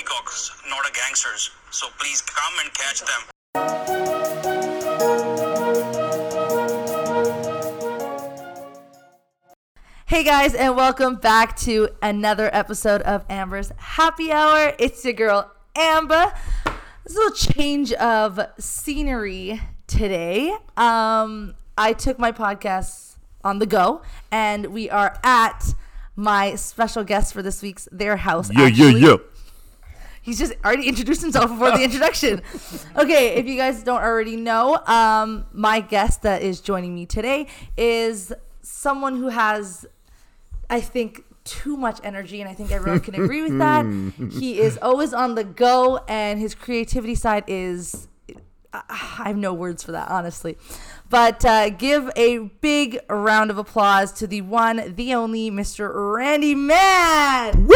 peacocks, not a gangsters. So please come and catch them. Hey guys, and welcome back to another episode of Amber's Happy Hour. It's your girl Amber. This little change of scenery today. Um, I took my podcast on the go, and we are at my special guest for this week's their house. Yeah, yeah, yeah. He's just already introduced himself before the introduction. Okay, if you guys don't already know, um, my guest that is joining me today is someone who has, I think, too much energy, and I think everyone can agree with that. he is always on the go, and his creativity side is. I have no words for that, honestly. But uh, give a big round of applause to the one, the only Mr. Randy Mann.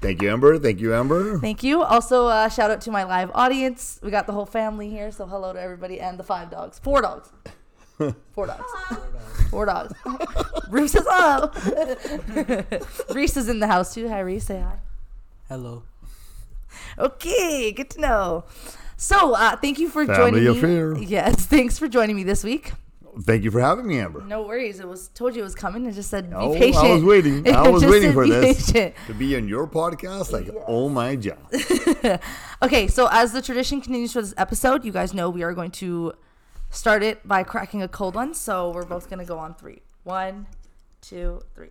Thank you, Amber. Thank you, Amber. Thank you. Also, uh, shout out to my live audience. We got the whole family here, so hello to everybody and the five dogs. Four dogs. Four dogs. Four dogs. Reese is up. Reese is in the house too. Hi, Reese. Say hi. Hello. Okay, good to know. So, uh, thank you for Family joining affair. me. Yes, thanks for joining me this week. Thank you for having me, Amber. No worries. It was told you it was coming. I just said be Oh, patient. I was waiting. I was waiting for this patient. to be on your podcast. Like, oh my god. Okay, so as the tradition continues for this episode, you guys know we are going to start it by cracking a cold one. So we're both going to go on three. One, two, three.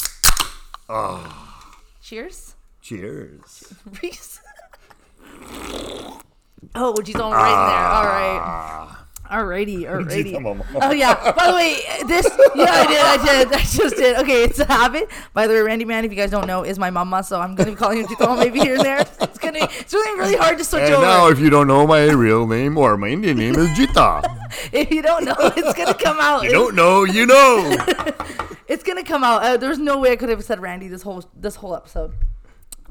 Oh. Cheers. Cheers. Reese. oh, geez, all right in there. All right. Ah. Alrighty, alrighty. Oh yeah. By the way, this yeah, I did, I did, I just did. Okay, it's a habit. By the way, Randy Mann, if you guys don't know, is my mama, so I'm gonna be calling him Tito maybe here and there. It's gonna, it's really, really hard to switch And over. now, if you don't know, my real name or my Indian name is Jita. if you don't know, it's gonna come out. You don't know, you know. It's gonna come out. Uh, there's no way I could have said Randy this whole this whole episode.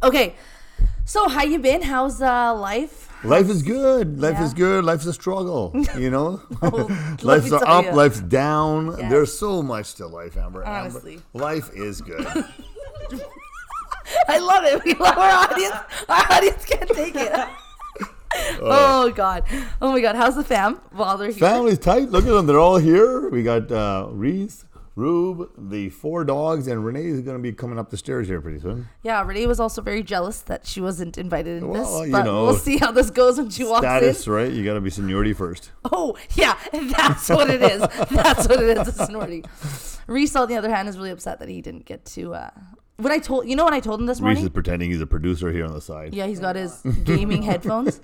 Okay, so how you been? How's uh, life? Life is good. Life Yeah. is good. Life's a struggle. You know, life's up, ya. life's down. Yes. There's so much to life, Amber. Amber. Honestly. life is good. I love it. We love our audience. Our audience can't take it. oh God. Oh my God. How's the fam? While they're here. Family's tight. Look at them. They're all here. We got uh, Reese, Rube, the four dogs, and Renee is going to be coming up the stairs here pretty soon. Yeah, Renee was also very jealous that she wasn't invited in Well, this. you But know, we'll see how this goes when she walks Status, in. right? You got to be seniority first. Oh, yeah, that's what it is. That's what it is. It's seniority. Reese, on the other hand, is really upset that he didn't get to. Uh, when I told you know when I told him this morning, Reese is pretending he's a producer here on the side. yeah, he's got his gaming headphones.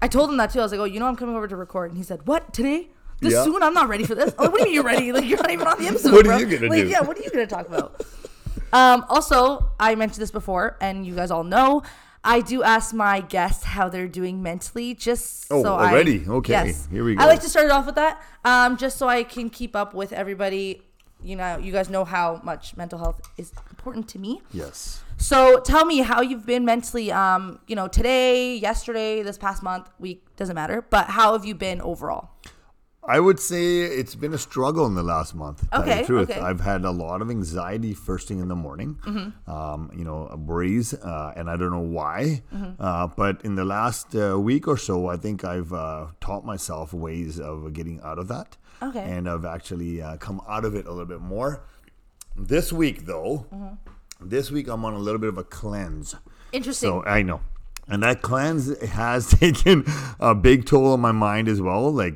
I told him that too. I was like, "Oh, you know, I'm coming over to record," and he said, "What today? This Yeah. soon? I'm not ready for this." Like, what do you mean you're ready? Like you're not even on the episode. What are bro. you gonna like, do? Yeah, what are you gonna talk about? um, also, I mentioned this before, and you guys all know. I do ask my guests how they're doing mentally, just Oh, so I- Oh, already? Okay, Yes. here we go. I like to start it off with that, um, just so I can keep up with everybody. You know, you guys know how much mental health is important to me. Yes. So tell me how you've been mentally. Um, you know, today, yesterday, this past month, week doesn't matter. But how have you been overall? I would say it's been a struggle in the last month. to tell you Okay, the truth. okay. I've had a lot of anxiety first thing in the morning. Mm-hmm. Um, you know, worries, uh, and I don't know why. Mm-hmm. Uh, but in the last uh, week or so, I think I've uh, taught myself ways of getting out of that. Okay. And I've actually uh, come out of it a little bit more. This week, though, Mm-hmm. this week I'm on a little bit of a cleanse. Interesting. So I know. And that cleanse has taken a big toll on my mind as well. Like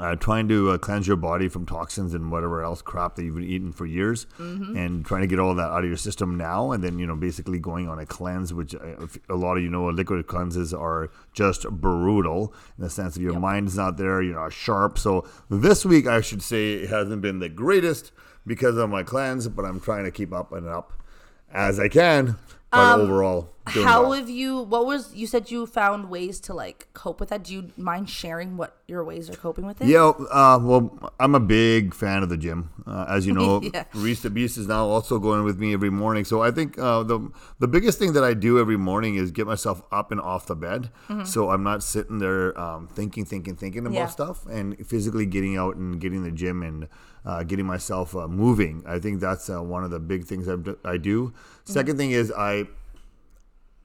uh, trying to uh, cleanse your body from toxins and whatever else crap that you've been eating for years and trying to get all that out of your system now. And then, you know, basically going on a cleanse, which uh, a lot of you know, liquid cleanses are just brutal in the sense of your mind's not there, you're not sharp. So this week, I should say, it hasn't been the greatest because of my cleanse, but I'm trying to keep up and up as I can. But overall, doing how well. have you? What was you said? You found ways to like cope with that. Do you mind sharing what your ways are coping with it? Yeah, uh, well, I'm a big fan of the gym. Uh, as you know, Yeah. Reese the Beast is now also going with me every morning. So I think uh, the the biggest thing that I do every morning is get myself up and off the bed, so I'm not sitting there um, thinking, thinking, thinking about Mm-hmm. Yeah. stuff, and physically getting out and getting the gym and uh, getting myself uh, moving. I think that's uh, one of the big things I've, d- I do. Mm-hmm. Second thing is I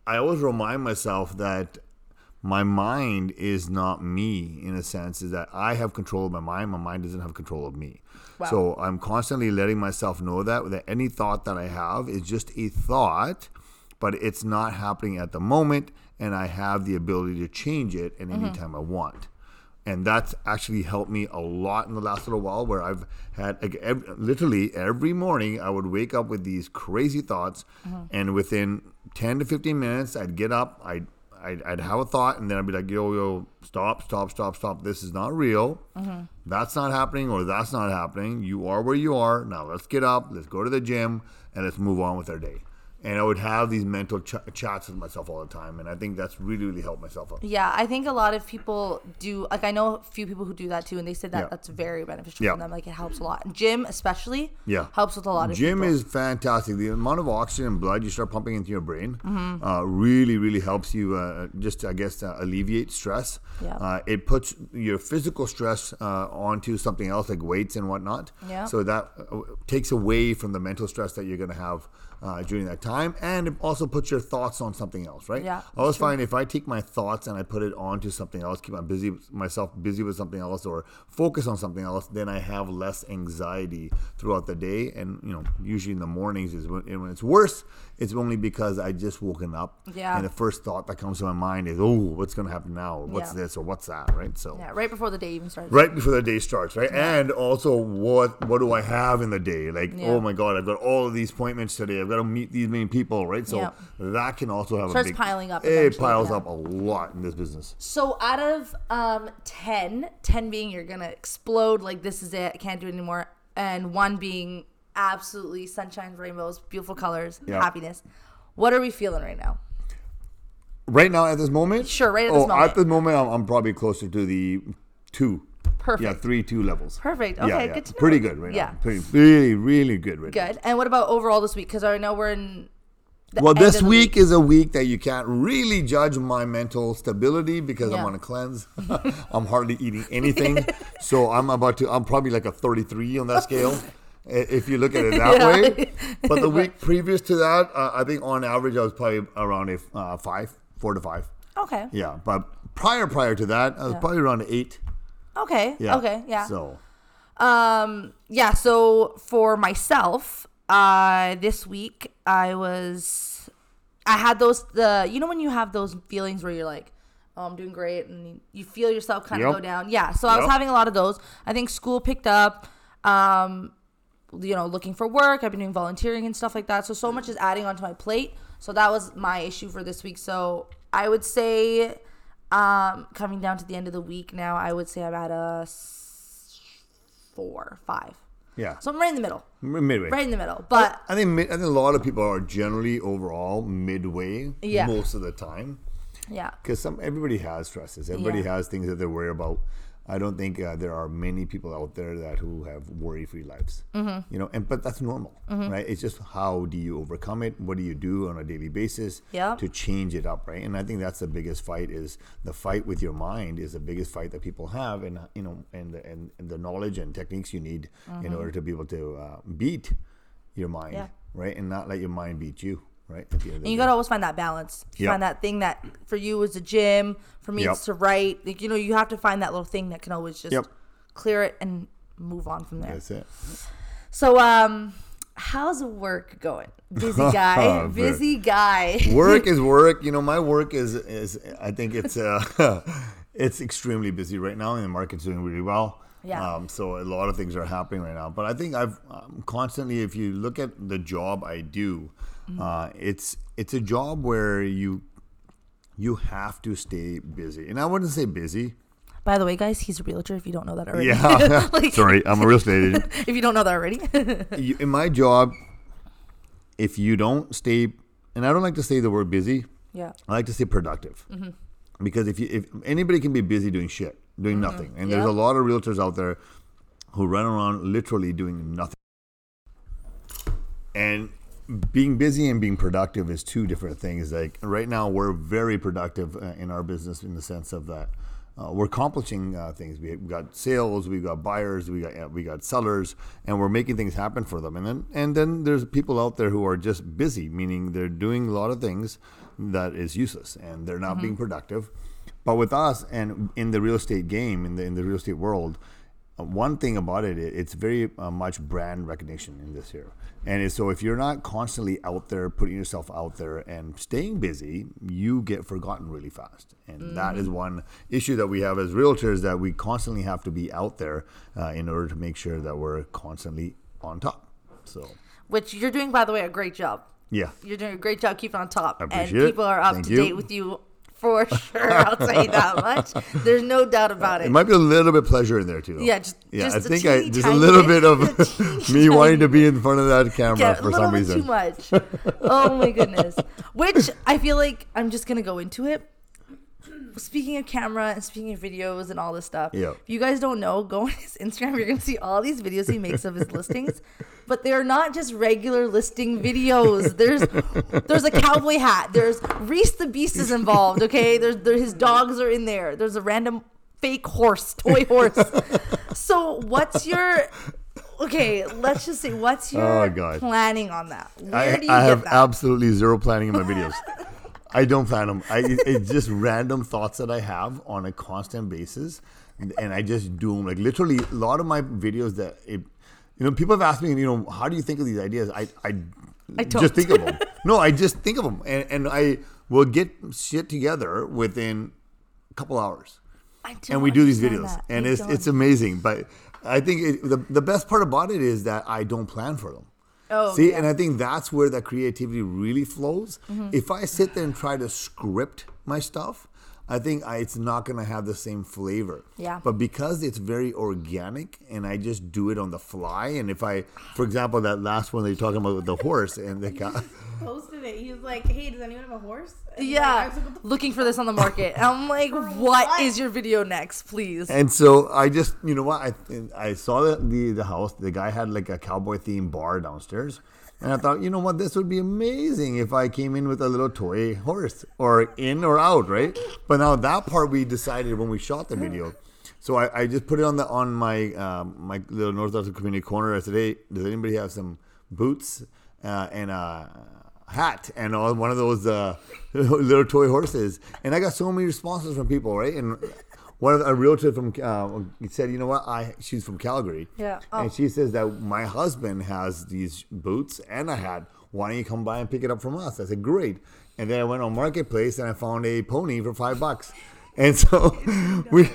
I always remind myself that my mind is not me in a sense is that I have control of my mind my mind doesn't have control of me Wow. so I'm constantly letting myself know that that any thought that I have is just a thought but it's not happening at the moment and I have the ability to change it at any time I want and that's actually helped me a lot in the last little while where i've had like, ev- literally every morning i would wake up with these crazy thoughts. Mm-hmm. And within 10 to 15 minutes i'd get up I'd, I'd i'd have a thought and then i'd be like yo yo stop stop stop stop. This is not real. Mm-hmm. That's not happening or that's not happening. You are where you are. Now let's get up. Let's go to the gym and let's move on with our day and i would have these mental ch- chats with myself all the time and i think that's really really helped myself out Yeah, I think a lot of people do. Like, I know a few people who do that too, and they said that Yeah. that's very beneficial Yeah. for them. Like, it helps a lot. Gym, especially, Yeah. helps with a lot of Gym people. is fantastic. The amount of oxygen and blood you start pumping into your brain Mm-hmm. uh, really, really helps you uh, just, I guess, uh, alleviate stress. Yeah. Uh, it puts your physical stress uh, onto something else like weights and whatnot. Yeah. So that uh, takes away from the mental stress that you're going to have uh, during that time. And it also puts your thoughts on something else, right? Yeah, I always find if I take my thoughts and I put it onto something else, keep my busy myself busy with something else, or focus on something else, then I have less anxiety throughout the day. And you know, usually in the mornings is when, when it's worse. It's only because I just woken up, Yeah. and the first thought that comes to my mind is, "Oh, what's going to happen now? Or what's Yeah. this or what's that?" Right? So. yeah, right before the day even starts. Right before the day starts, right? And also, what what do I have in the day? Like, Yeah. oh my god, I've got all of these appointments today. I've got to meet these many people, right? So Yeah. that can also have Starts a big piling up It piles yeah. up a lot in this business. So out of um 10, 10 being you're gonna explode, like this is it, I can't do it anymore, and one being absolutely sunshine, rainbows, beautiful colors, Yeah. happiness. What are we feeling right now? Right now, at this moment, Sure, right at this oh, moment. at this moment, I'm, I'm probably closer to the two. Perfect. Yeah, three two levels. Perfect. Okay, yeah. good to know. Pretty good right Yeah. now. Pretty, really, really good right now. Good. And what about overall this week? Because I know we're in. Well, this the week, is a week that you can't really judge my mental stability because I'm on a cleanse. I'm hardly eating anything, so I'm about to. I'm probably like a 33 on that scale, if you look at it that Yeah. way. But the week previous to that, uh, I think on average I was probably around a uh, five, four to five. Okay. Yeah, but prior prior to that, I was Yeah. probably around eight. Okay. Yeah. Okay. Yeah. So Um, yeah, so for myself, uh, this week I was, I had those, the, you know, when you have those feelings where you're like, oh, I'm doing great, and you- you feel yourself kind of go down. Yeah, so I was having a lot of those. I think school picked up, um, you know, looking for work. I've been doing volunteering and stuff like that. So, so much is adding onto my plate. So that was my issue for this week. So I would say, um, coming down to the end of the week now, I would say I'm at a s- four, five. yeah, So I'm right in the middle, midway. right in the middle. But I think mid, I think a lot of people are generally overall midway Yeah. most of the time. yeah, because some everybody has stresses. Everybody Yeah. has things that they're worried about. I don't think uh, there are many people out there that who have worry-free lives. Mm-hmm. You know, and but that's normal, Mm-hmm. right? It's just how do you overcome it? What do you do on a daily basis Yeah. to change it up, right? And I think that's the biggest fight is the fight with your mind is the biggest fight that people have, and you know, and the, and, and the knowledge and techniques you need in order to be able to uh, beat your mind, Mm-hmm. Yeah. right, and not let your mind beat you, right? At the end of the and you gotta always find that balance. Yep. find that thing that for you is the gym, for me Yep. it's to write. Like you know, you have to find that little thing that can always just Yep. clear it and move on from there. That's it. So um, how's work going? Busy guy, busy guy. work is work. You know, my work is is I think it's uh it's extremely busy right now, and the market's doing really well. Yeah. Um, so a lot of things are happening right now. But I think I've um, constantly, if you look at the job I do, Mm-hmm. uh, it's it's a job where you you have to stay busy, and I wouldn't say busy. By the way, guys, he's a realtor. If you don't know that already, Yeah. Like- Sorry, I'm a real estate agent. if you don't know that already, you, in my job, if you don't stay, and I don't like to say the word busy, yeah, I like to say productive. Because if you if anybody can be busy doing shit, doing nothing. And there's a lot of realtors out there who run around literally doing nothing. And being busy and being productive is two different things. Like right now we're very productive uh, in our business in the sense of that uh, we're accomplishing uh, things. We, we got sales, we've got buyers, we got we got sellers, and we're making things happen for them. And then and then there's people out there who are just busy, meaning they're doing a lot of things that is useless and they're not being productive. But with us and in the real estate game, in the in the real estate world, uh, one thing about it, it it's very uh, much brand recognition in this here. And so if you're not constantly out there, putting yourself out there and staying busy, you get forgotten really fast. And that is one issue that we have as realtors that we constantly have to be out there uh, in order to make sure that we're constantly on top. So, Which you're doing, by the way, a great job. yeah. You're doing a great job keeping on top, and people are up Thank to you. date with you for sure. I'll tell you that much. There's no doubt about it. It might be a little bit of pleasure in there too. Yeah, just- yeah. just I a think I just a little bit. bit of me wanting to be in front of that camera Yeah, for some reason. too much. oh my goodness. Which I feel like I'm just gonna go into it. Speaking of camera and speaking of videos and all this stuff, Yeah. if you guys don't know, go on his Instagram. You're gonna see all these videos he makes of his listings, but they're not just regular listing videos. There's there's a cowboy hat. There's Reese the Beast is involved. Okay, there's there, his dogs are in there. There's a random fake horse, toy horse. so what's your okay? Let's just say what's oh, your Oh, God. planning on that? Where I, do you I have that? absolutely zero planning in my videos. I don't plan them. I, it- it's just random thoughts that I have on a constant basis, and, and I just do them. Like literally, a lot of my videos that it, you know, people have asked me, you know, how do you think of these ideas? I, I, I just think of them. No, I just think of them, and, and I will get shit together within a couple hours and we do these videos, that. and I it's don't. it's amazing. But I think it, the the best part about it is that I don't plan for them. Oh, See, yeah. and I think that's where that creativity really flows. Mm-hmm. If I sit there and try to script my stuff, I think I, it's not going to have the same flavor. Yeah. But because it's very organic and I just do it on the fly, and if I, for example, that last one that you're talking about with the horse and the guy. posted it. He was like, "Hey, does anyone have a horse?" And yeah, was like, looking for this on the market. And I'm like, what what? is your video next, please? And so I just, you know what, I I saw the, the the house. The guy had like a cowboy themed bar downstairs, and I thought, you know what, this would be amazing if I came in with a little toy horse, or in or out, right? But now that part we decided when we shot the video. So I, I just put it on the on my um, my little North Austin community corner. I said, hey, does anybody have some boots uh, and a hat and all one of those uh, little toy horses? And I got so many responses from people, right? And one of the, a realtor from uh, said, you know what? I she's from Calgary. Yeah. And Oh. she says that my husband has these boots and a hat. Why don't you come by and pick it up from us? I said, great. And then I went on marketplace and I found a pony for five bucks. And so we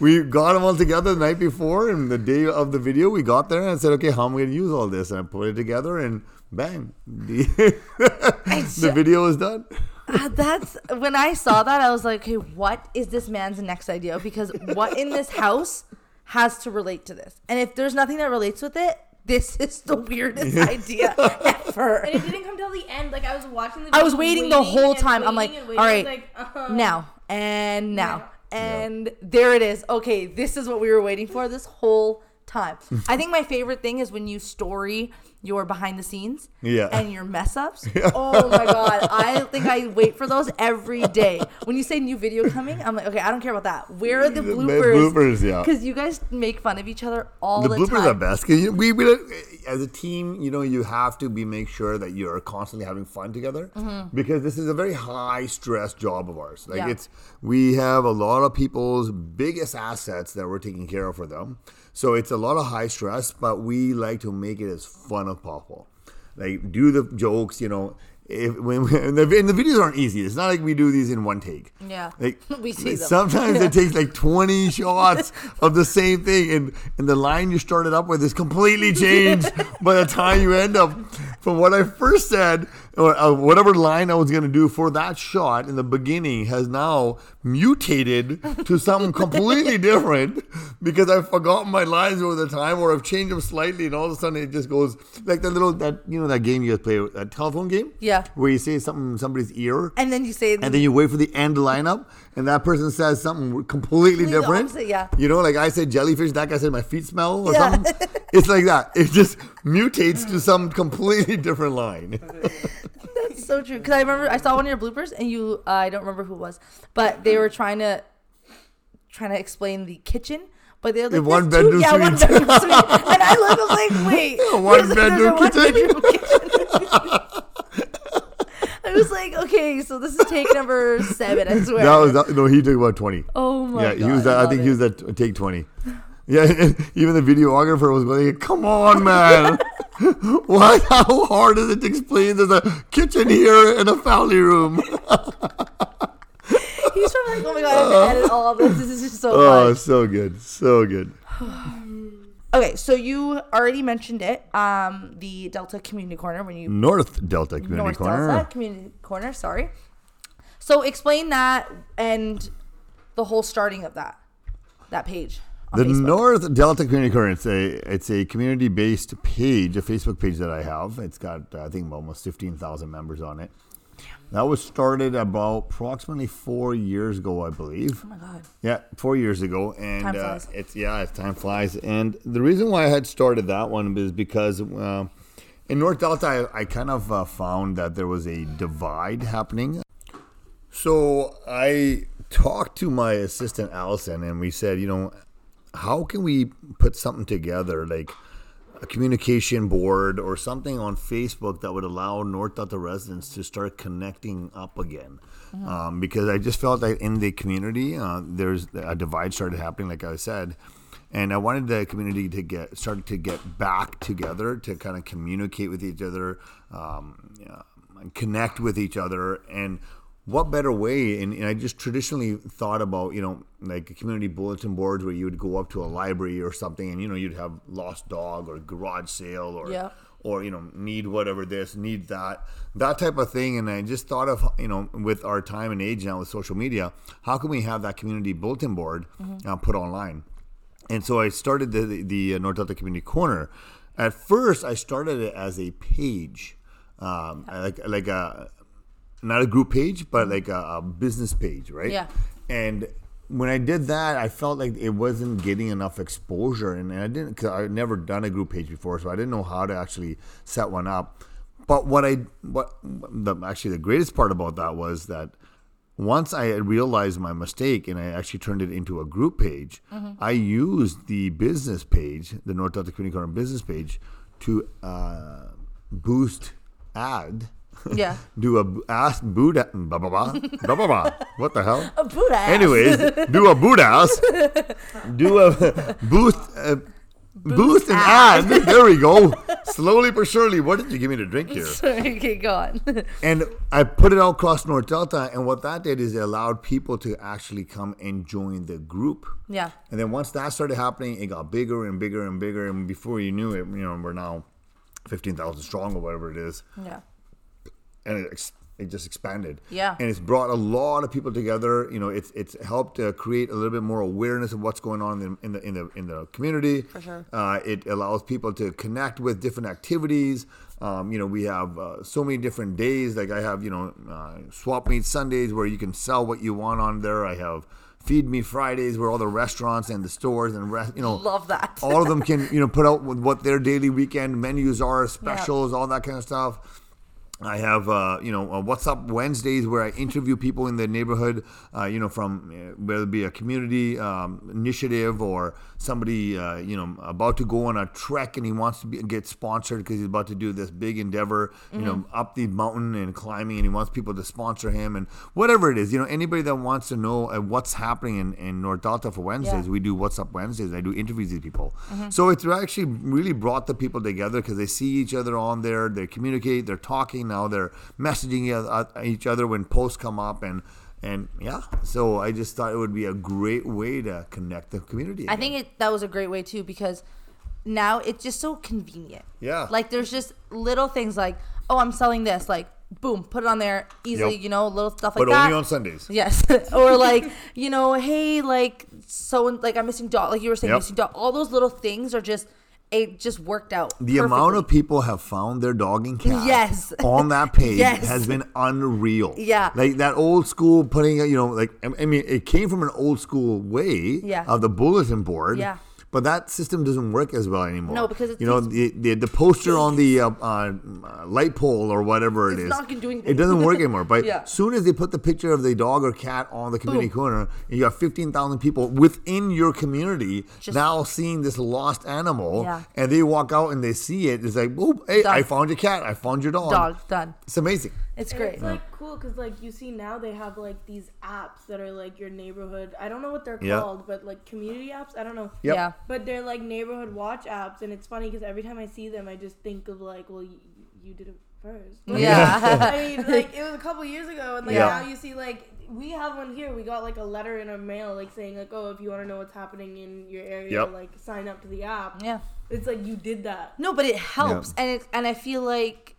we got them all together the night before, and the day of the video, we got there and I said, "Okay, how am I going to use all this?" And I put it together, and bang, the, the video is done. Ah, That's when I saw that, I was like, okay, what is this man's next idea? Because what in this house has to relate to this? And if there's nothing that relates with it, this is the weirdest idea ever. And it didn't come till the end. Like I was watching the. I was video, waiting the whole time. I'm like, waiting and all waiting. right, I was like, uh, now and now Yeah. and there it is. Okay, this is what we were waiting for this whole time. I think my favorite thing is when you story your behind the scenes Yeah. and your mess ups. Oh my god, I think I wait for those every day. When you say new video coming, I'm like, okay, I don't care about that. Where are the bloopers? bloopers, yeah. Because you guys make fun of each other all the time. the, bloopers time. are best. you we, we don't- as a team you know you have to be make sure that you're constantly having fun together because this is a very high stress job of ours like Mm-hmm. Yeah. it's we have a lot of people's biggest assets that we're taking care of for them so it's a lot of high stress but we like to make it as fun as possible. Like do the jokes you know if, when, when the, and the videos aren't easy. It's not like we do these in one take. Yeah. like We see them. sometimes it takes like 20 shots of the same thing and, and the line you started up with is completely changed by the time you end up. From what i first said or uh, whatever line i was going to do for that shot in the beginning has now mutated to something completely different because i've forgotten my lines over the time or i've changed them slightly and all of a sudden it just goes like that little that you know that game you guys play that telephone game Yeah. where you say something in somebody's ear and then you say, and then you wait for the end to line up, and that person says something completely Completely different. opposite, yeah. You know, like I said jellyfish, that guy said my feet smell or Yeah. something. It's like that. It just mutates to some completely different line. That's so true. Because I remember I saw one of your bloopers, and you uh, I don't remember who it was, but they were trying to trying to explain the kitchen. But they're The like one "There's two- bedroom yeah, one suite." bedroom suite, and I look, I was like, wait, one there's a- there's a bedroom one kitchen? bedroom kitchen. I was like, okay, so this is take number seven. I swear. That was that, no. He took about twenty. oh my yeah, god. he was. At, I love think it. he was at take twenty. Yeah, even the videographer was like, "Come on, man! Why? How hard is it to explain? There's a kitchen here and a family room." He's probably like, oh my god, I have to edit all of this. This is just so Oh, fun. so good, so good. Okay, so you already mentioned it. Um, the Delta Community Corner when you North Delta Community Corner. North Corner. Delta Community Corner. Sorry. So explain that and the whole starting of that that page. The Facebook. North Delta Community Corner. It's a it's a community based page, a Facebook page that I have. It's got I think almost fifteen thousand members on it. That was started about approximately four years ago, I believe. Oh my god. Yeah, four years ago, and Time uh, it's yeah, it's time flies. And the reason why I had started that one is because uh, in North Delta, I, I kind of uh, found that there was a divide happening. So I talked to my assistant Allison, and we said, you know, how can we put something together like a communication board or something on Facebook that would allow North Delta residents to start connecting up again. Um, because I just felt that in the community, uh, there's a divide started happening, like I said. And I wanted the community to get started to get back together to kind of communicate with each other, um, yeah, connect with each other, and what better way? And, and I just traditionally thought about, you know, like community bulletin boards where you would go up to a library or something, and you know, you'd have lost dog or garage sale or Yeah. or you know, need whatever this, need that, that type of thing. And I just thought of, you know, with our time and age now with social media, how can we have that community bulletin board uh, put online? And so I started the the, the uh, North Delta Community Corner. At first, I started it as a page, um, like like a not a group page, but like a, a business page, right? Yeah. And when I did that, I felt like it wasn't getting enough exposure, and I didn't because I'd never done a group page before, so I didn't know how to actually set one up. But what I what the actually the greatest part about that was that once I realized my mistake and I actually turned it into a group page, I used the business page, the North Delta Community Corner business page, to uh, boost ad. Yeah. do a b- ask Buddha, blah, blah, blah, blah, blah, blah. What the hell? A boot ass. Anyways, do a boot ass, do a booth. uh, boost an ad. There we go. Slowly but surely. What did you give me to drink here? okay, go on. And I put it out across North Delta, and what that did is it allowed people to actually come and join the group. yeah. And then once that started happening, it got bigger and bigger and bigger. And before you knew it, you know, we're now 15,000 strong or whatever it is. Yeah. And it, ex- it just expanded. Yeah. And it's brought a lot of people together. You know, it's it's helped uh, create a little bit more awareness of what's going on in the in the in the, in the community. For sure. Uh, it allows people to connect with different activities. Um, you know, we have uh, so many different days. Like I have, you know, uh, swap meet Sundays where you can sell what you want on there. I have feed me Fridays where all the restaurants and the stores and rest, you know, Love that. all of them can you know put out what their daily weekend menus are, specials, all that kind of stuff. I have, uh, you know, uh, What's Up Wednesdays where I interview people in the neighborhood, uh, you know, from uh, whether it be a community um, initiative or somebody, uh, you know, about to go on a trek and he wants to be, get sponsored because he's about to do this big endeavor, you know, up the mountain and climbing and he wants people to sponsor him and whatever it is, you know, anybody that wants to know uh, what's happening in, in North Delta for Wednesdays, we do What's Up Wednesdays. I do interviews with people. So it's actually really brought the people together because they see each other on there, they communicate, they're talking now, they're messaging uh, each other when posts come up, and and yeah. So I just thought it would be a great way to connect the community. I think it, that was a great way too because now it's just so convenient. Yeah. Like there's just little things like, oh, I'm selling this. Like, boom, put it on there easily. Yep. You know, little stuff like but that. only on Sundays. Yes. or like, you know, hey, like so like I'm missing dog like you were saying Yep. missing dog. All those little things are just it just worked out. The amount of people have found their dog and cat Yes. on that page Yes. has been unreal. Yeah. Like that old school putting, you know, like, I I mean, it came from an old school way Yeah. of the bulletin board. Yeah. But that system doesn't work as well anymore. No, because it's you know the, the the poster on the uh, uh, light pole or whatever it It's not gonna do anything. It doesn't work anymore. But Yeah. soon as they put the picture of the dog or cat on the community Boom. corner, and you have fifteen thousand people within your community Just- now seeing this lost animal, Yeah. and they walk out and they see it. It's like, oh, hey, Dog. I found your cat. I found your dog. Dog done. It's amazing. It's And great. It's like cool because like you see now they have like these apps that are like your neighborhood. I don't know what they're Yeah. called, but like community apps. I don't know. Yep. Yeah. But they're like neighborhood watch apps, and it's funny because every time I see them, I just think of like, well, you, you did it first. Yeah. I mean, like it was a couple years ago, and like Yeah. now you see like we have one here. We got like a letter in our mail, like saying like, oh, if you want to know what's happening in your area, Yep. like sign up to the app. yeah. It's like you did that. No, but it helps, and it and I feel like.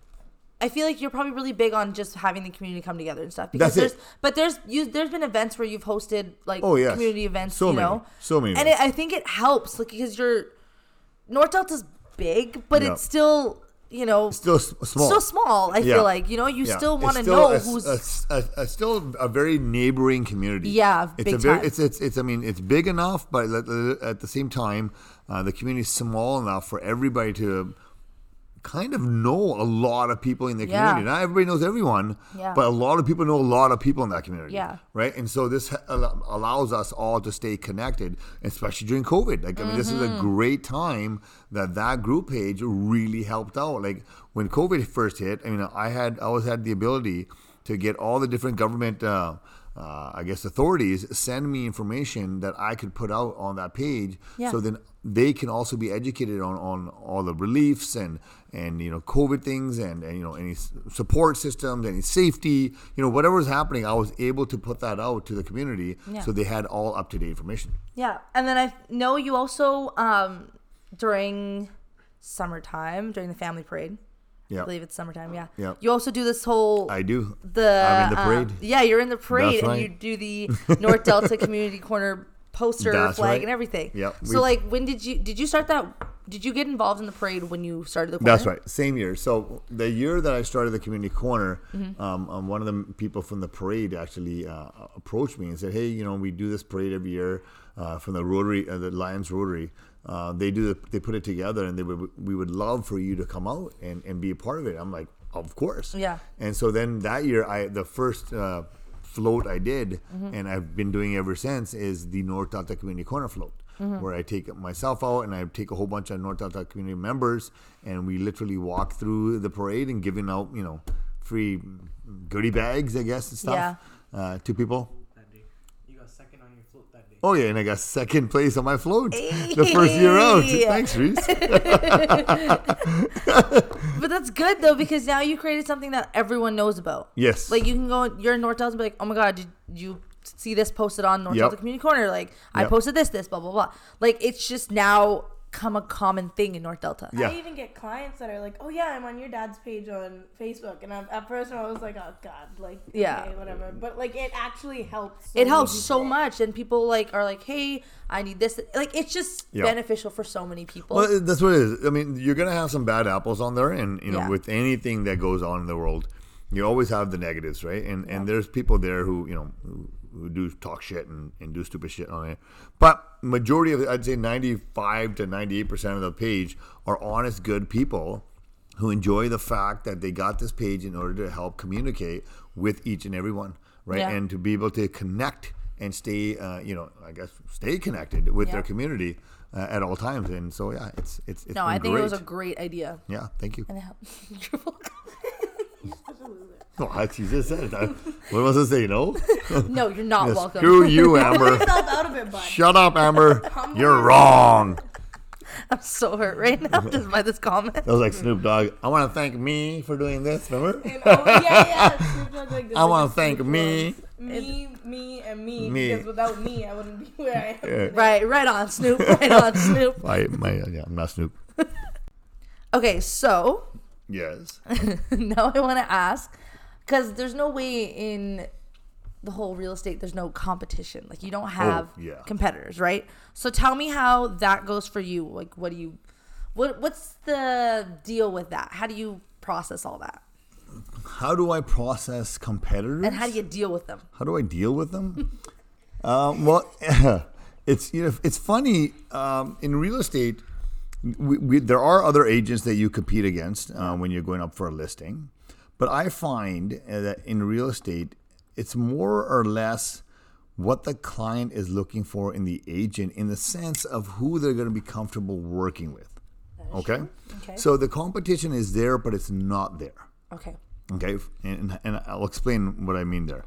I feel like you're probably really big on just having the community come together and stuff because That's it. there's but there's you there's been events where you've hosted like Oh, yes. community events So you many. know So many and it, I think it helps like because you're North Delta's big but Yeah. it's still you know Still small. still small I Yeah. feel like you know you Yeah. still want to know a, who's a, a, still a very neighboring community. Yeah, it's big a very time. it's it's it's I mean it's big enough, but at, at the same time, uh, the community is small enough for everybody to kind of know a lot of people in the Yeah. community. Not everybody knows everyone, Yeah. but a lot of people know a lot of people in that community. Yeah. right. And so this allows us all to stay connected, especially during COVID. Like I mean, this is Mm-hmm. a great time that that group page really helped out. Like when COVID first hit, I mean, I had I always had the ability to get all the different government. Uh, uh, I guess authorities send me information that I could put out on that page, Yeah. so then they can also be educated on, on all the reliefs and and you know COVID things and, and you know any support systems, any safety, you know whatever was happening. I was able to put that out to the community, Yeah. so they had all up to date information. Yeah, and then I know you also um during summertime during the family parade. Yeah, I believe it's summertime. Yeah. Yeah. You also do this whole I do. the I'm in the um, yeah, you're in the parade and you do the North Delta Community Corner poster That's flag right. and everything. Yep, So we- like, when did you did you start that? Did you get involved in the parade when you started the corner? That's right. Same year. So the year that I started the community corner, Mm-hmm. um, um, one of the people from the parade actually uh, approached me and said, "Hey, you know, we do this parade every year uh, from the Rotary, uh, the Lions Rotary. Uh, they do the, they put it together, and they would we would love for you to come out and, and be a part of it." I'm like, "Of course." Yeah. And so then that year, I the first. Uh, float I did Mm-hmm. and I've been doing ever since is the North Delta Community Corner float Mm-hmm. where I take myself out and I take a whole bunch of North Delta community members and we literally walk through the parade and giving out you know free goodie bags I guess and stuff uh, to people that day. You got second on your float that day. Oh yeah and I got second place on my float the first year out thanks Reese But that's good though because now you created something that everyone knows about. yes Like you can go, you're in North Delta and be like, oh my god, did you see this posted on North Yep. Delta Community Corner? Like I posted this, this, blah blah blah. Like it's just now come a common thing in North Delta. Yeah. I even get clients that are like, "Oh yeah, I'm on your dad's page on Facebook," and I'm, at first I was like, "Oh God, like Yeah. okay, whatever." But like, it actually helps. so it many helps so people. much and people like are like hey i need this like it's just Yeah. beneficial for so many people Well, that's what it is. I mean, you're gonna have some bad apples on there, and you know, Yeah. with anything that goes on in the world, you always have the negatives, right? And and there's people there who you know who, who do talk shit and, and do stupid shit on it. But majority of, I'd say, 95 to 98 percent of the page are honest, good people who enjoy the fact that they got this page in order to help communicate with each and every one, right? Yeah. And to be able to connect and stay, uh, you know, I guess stay connected with Yeah. their community uh, at all times. And so, yeah, it's it's, it's no been i think great. it was a great idea yeah. Thank you. and it helped You're welcome. Actually, you just said it. I, what was I say? No. no you're not Yes, welcome Screw you, Amber. Out of it, bud. Shut up, Amber. You're wrong. i'm so hurt right now just by this comment That was like Snoop Dogg. I want to thank me for doing this. Remember? And, oh yeah, yeah. Snoop Dogg, like, this I want to thank me. Dogg's. me, me, and me, Me. Because without me, I wouldn't be where I am. Yeah. right right on snoop right on snoop I, my, yeah, I'm not Snoop. okay so Yes. now i want to ask because there's no way in the whole real estate there's no competition like you don't have Oh, yeah. competitors right so tell me how that goes for you like what do you what what's the deal with that how do you process all that How do I process competitors? and how do you deal with them How do I deal with them? um, well, it's you know it's funny um, in real estate. We, we, there are other agents that you compete against uh, when you're going up for a listing, but I find uh, that in real estate, it's more or less what the client is looking for in the agent in the sense of who they're going to be comfortable working with. Okay? Okay. So the competition is there, but it's not there. Okay. Okay, and, and I'll explain what I mean there.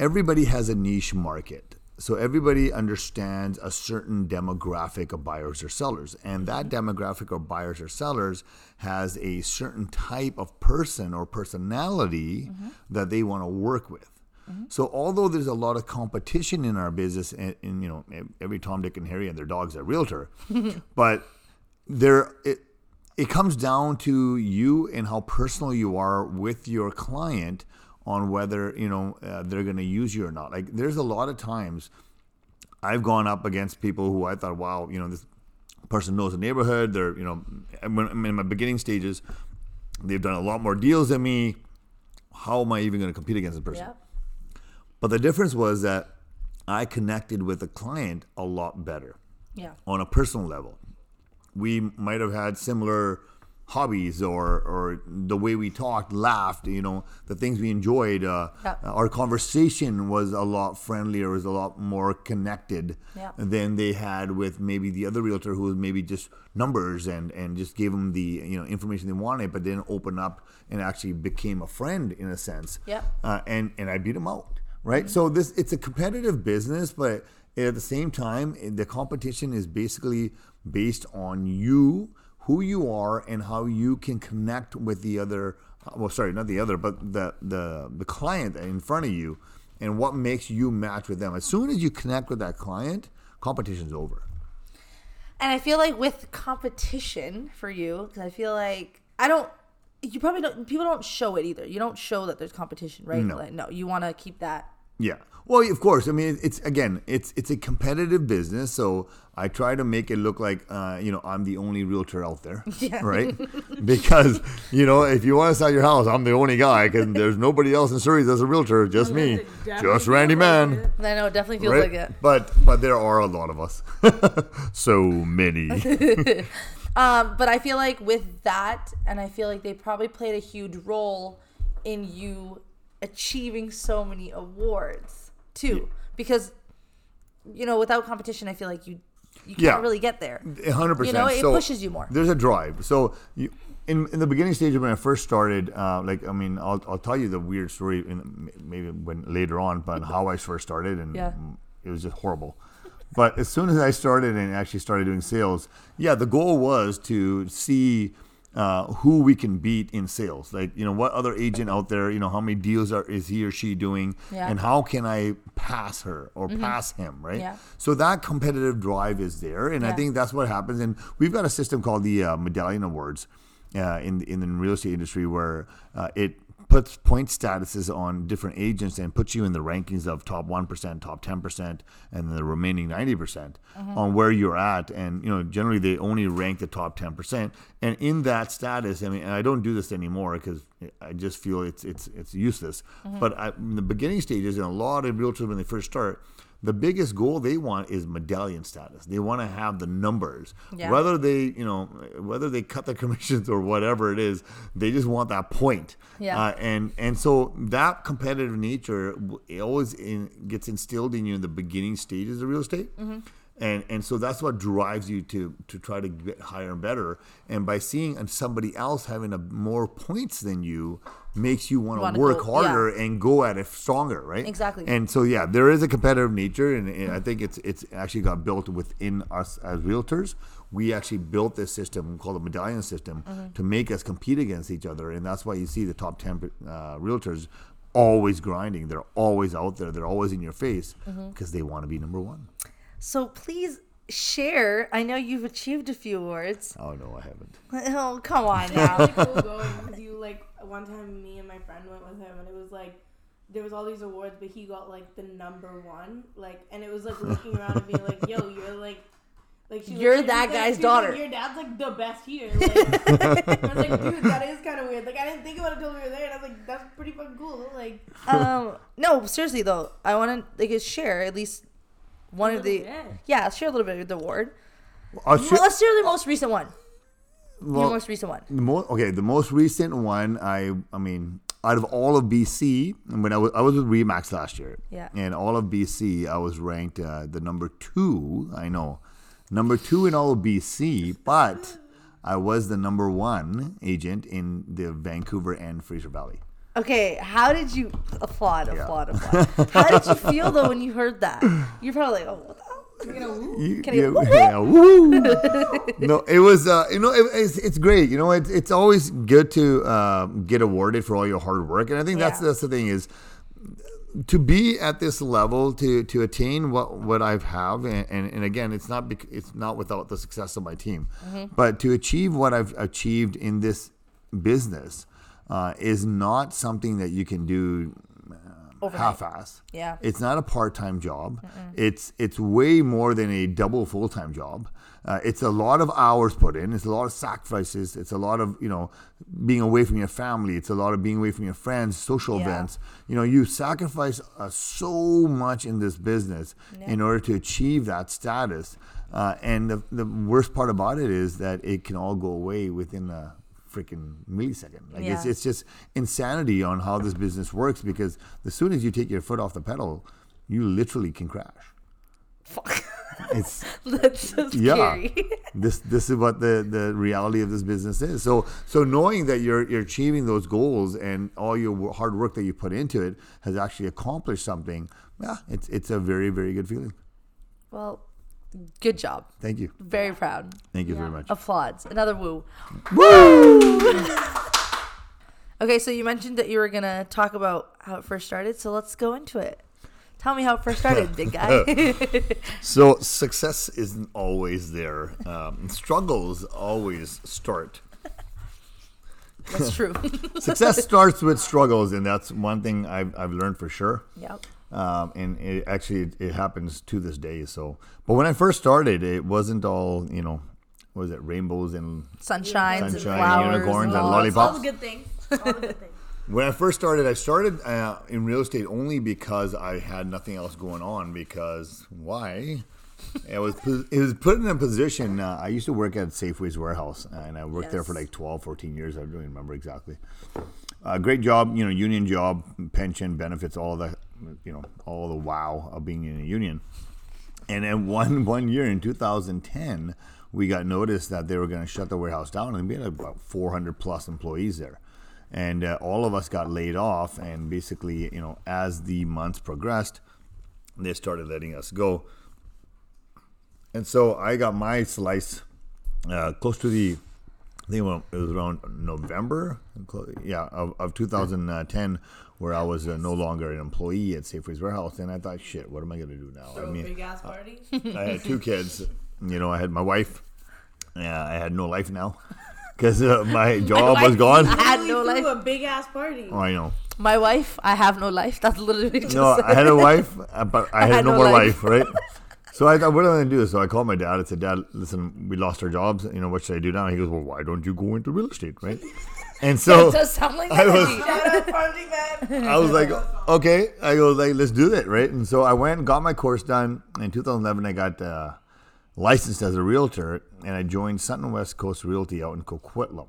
Everybody has a niche market. So everybody understands a certain demographic of buyers or sellers. And that mm-hmm. demographic of buyers or sellers has a certain type of person or personality mm-hmm. that they want to work with. Mm-hmm. So although there's a lot of competition in our business, and, and you know every Tom, Dick, and Harry and their dogs are realtor, but there it it comes down to you and how personal you are with your client on whether you know uh, they're going to use you or not. Like there's a lot of times I've gone up against people who I thought, wow, you know this person knows the neighborhood. They're you know when I'm in my beginning stages, they've done a lot more deals than me. How am I even going to compete against this person? Yep. But the difference was that I connected with the client a lot better Yeah. on a personal level. We might have had similar hobbies or or the way we talked, laughed, you know, the things we enjoyed. Uh, Yeah. Our conversation was a lot friendlier, was a lot more connected Yeah. than they had with maybe the other realtor who was maybe just numbers and and just gave them the you know information they wanted, but didn't open up and actually became a friend in a sense. Yeah. Uh, and and I beat them out, right? So this it's a competitive business, but at the same time, the competition is basically based on you, who you are, and how you can connect with the other. Well, sorry, not the other, but the the the client in front of you, and what makes you match with them. As soon as you connect with that client, competition's over. And I feel like with competition for you, because I feel like I don't. You probably don't. People don't show it either. You don't show that there's competition, right? No. Like, no. You want to keep that. Yeah. Well, of course. I mean, it's again, it's it's a competitive business, so I try to make it look like uh, you know I'm the only realtor out there, Yeah. right? because you know if you want to sell your house, I'm the only guy because there's nobody else in Surrey that's a realtor, just me, just Randy Mann, I know it definitely feels right? like it. But but there are a lot of us, so many. Um, but I feel like with that, and I feel like they probably played a huge role in you achieving so many awards too. Because you know, without competition, I feel like you you can't Yeah. really get there. A hundred You percent. know, it So pushes you more. There's a drive. So you, in in the beginning stage when I first started, uh, like I mean, I'll I'll tell you the weird story in maybe when later on, but how I first started, and Yeah. it was just horrible. But as soon as I started and actually started doing sales, yeah, the goal was to see. Uh, who we can beat in sales, like you know, what other agent out there, you know, how many deals are is he or she doing, Yeah. and how can I pass her or pass him, right? Yeah. So that competitive drive is there, and I think that's what happens. And we've got a system called the uh, Medallion Awards uh, in in the real estate industry where uh, it puts point statuses on different agents and puts you in the rankings of top one percent, top ten percent, and the remaining ninety percent mm-hmm. on where you're at. And you know, generally they only rank the top ten percent. And in that status, I mean, I don't do this anymore because I just feel it's it's it's useless. Mm-hmm. But I, in the beginning stages, and a lot of realtors when they first start the biggest goal they want is medallion status. They want to have the numbers. Yeah. Whether they, you know, whether they cut the commissions or whatever it is, they just want that point. Yeah. Uh, and and so that competitive nature it always in, gets instilled in you in the beginning stages of real estate. Mm-hmm. And and so that's what drives you to to try to get higher and better. And by seeing somebody else having a more points than you makes you want Wanna work go- harder yeah. and go at it stronger, right? Exactly. And so yeah, there is a competitive nature, and, and I think it's it's actually got built within us as realtors. We actually built this system called the medallion system Mm-hmm. to make us compete against each other, and that's why you see the top ten uh, realtors always grinding. They're always out there. They're always in your face Mm-hmm. because they want to be number one. So please share. I know you've achieved a few awards. Oh no, I haven't. Oh, come on now. really cool going because you like one time me and my friend went with him and it was like there was all these awards but he got like the number one like and it was like looking around and being like yo you're like like she You're like- that she's like- guy's she like, daughter. your dad's like the best here like, I was like dude that is kind of weird like I didn't think about it until we were there and I was like that's pretty fucking cool like um, no, seriously though, I want to like share at least one of the bit. yeah. Let's share a little bit of the award. Well, share- let's share the most recent one. well, Your most recent one. The mo- okay, the most recent one, I I mean, out of all of BC, when I was I was with Remax last year, Yeah. and all of BC, I was ranked uh, the number two. I know, number two in all of BC, but I was the number one agent in the Vancouver and Fraser Valley. Okay, how did you applaud, Yeah. applaud, applaud? how did you feel though when you heard that? You're probably like, oh, what the hell? You- Can I get yeah, yeah, woo. no, it was uh, you know it, it's, it's great. You know it's it's always good to uh, get awarded for all your hard work, and I think that's Yeah. that's the thing is to be at this level to to attain what what I've have and, and, and again it's not bec- it's not without the success of my team Mm-hmm. but to achieve what I've achieved in this business uh, is not something that you can do Overnight. half-ass Yeah. it's not a part-time job. It's it's way more than a double full-time job. Uh, it's a lot of hours put in. It's a lot of sacrifices. It's a lot of you know being away from your family. It's a lot of being away from your friends social Yeah. events. You know you sacrifice uh, so much in this business in order to achieve that status. Uh, and the, the worst part about it is that it can all go away within a freaking millisecond. Like it's, Yeah. it's just insanity on how this business works because as soon as you take your foot off the pedal you literally can crash. Fuck. it's That's so yeah. this this is what the the reality of this business is. So so knowing that you're you're achieving those goals and all your hard work that you put into it has actually accomplished something yeah it's it's a very very good feeling. Well, good job. thank you Very proud. thank you very much Applauds. Another woo. Woo! okay, so you mentioned that you were gonna talk about how it first started, so let's go into it. Tell me how it first started, big guy. so success isn't always there um, struggles always start That's true. success starts with struggles and that's one thing i've, I've learned for sure yep. Um, and it actually it, it happens to this day. So, but when I first started, it wasn't all you know. What was it rainbows and Sunshines and Sunshine, flowers unicorns, and all- lollipops. All the good things. All the good things. when I first started, I started uh, in real estate only because I had nothing else going on. Because why? It was it was put in a position. Uh, I used to work at Safeway's warehouse, and I worked there for like 12, 14 years. I don't even remember exactly. Uh, great job, you know, union job, pension benefits, all the, you know, all the wow of being in a union. And then one one year in 2010, we got notice that they were going to shut the warehouse down, and we had about 400 plus employees there, and uh, all of us got laid off. And basically, you know, as the months progressed, they started letting us go. And so I got my slice uh, close to the, I think it was around November, yeah, of, of 2010, where I was uh, no longer an employee at Safeway's warehouse, and I thought, shit, what am I going to do now? Throw I a mean, big ass party. I had two kids. You know, I had my wife. Yeah, I had no life now because uh, my job was gone. I had no threw life. a big ass party. Oh, I know. My wife, I have no life. That's literally what you just No. I had a wife, uh, but I had, had no, no more life. life, right? So I thought, what am I going to do? So I called my dad. I said, Dad, listen, we lost our jobs. You know, what should I do now? He goes, Well, why don't you go into real estate, right? And so It does sound like I that. was- to me. Shout out Farming I was like, okay. I go like, let's do that, right? And so I went and got my course done. In 2011, I got uh, licensed as a realtor, and I joined Sutton West Coast Realty out in Coquitlam.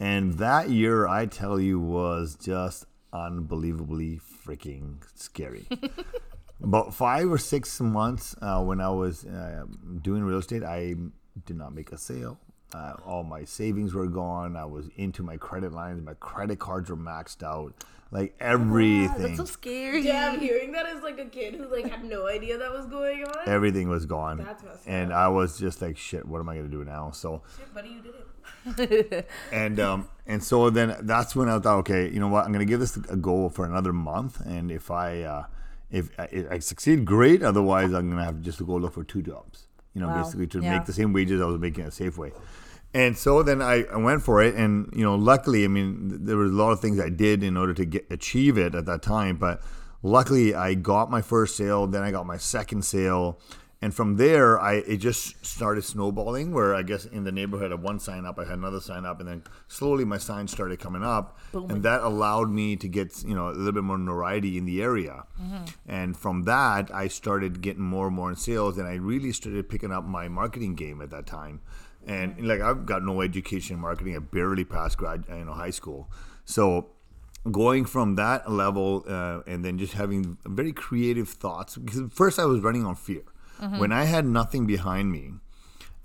And that year, I tell you, was just unbelievably freaking scary. About five or six months uh, when I was uh, doing real estate, I did not make a sale. Uh, all my savings were gone. I was into my credit lines. My credit cards were maxed out. Like everything, That's so scary. Damn, hearing that as like a kid who like had no idea that was going on. everything was gone. That's messed and I was just like, shit, what am I gonna do now? So Shit, buddy, you did it. and um and so then that's when I thought, okay, you know what, I'm gonna give this a go for another month, and if I uh, if I, if I succeed, great. Otherwise, I'm gonna have to just go look for two jobs. You know, Wow. basically to Yeah. make the same wages I was making at Safeway. And so then I, I went for it, and you know, luckily, I mean, th- there was a lot of things I did in order to get achieve it at that time. But luckily, I got my first sale, then I got my second sale, And from there, I it just started snowballing. Where I guess in the neighborhood, of one sign up, I had another sign up, and then slowly my signs started coming up, and that allowed me to get you know a little bit more notoriety in the area. And from that, I started getting more and more in sales, and I really started picking up my marketing game at that time. And like I've got no education in marketing, I barely passed grad, you know, high school, so going from that level uh, and then just having very creative thoughts because first i was running on fear when i had nothing behind me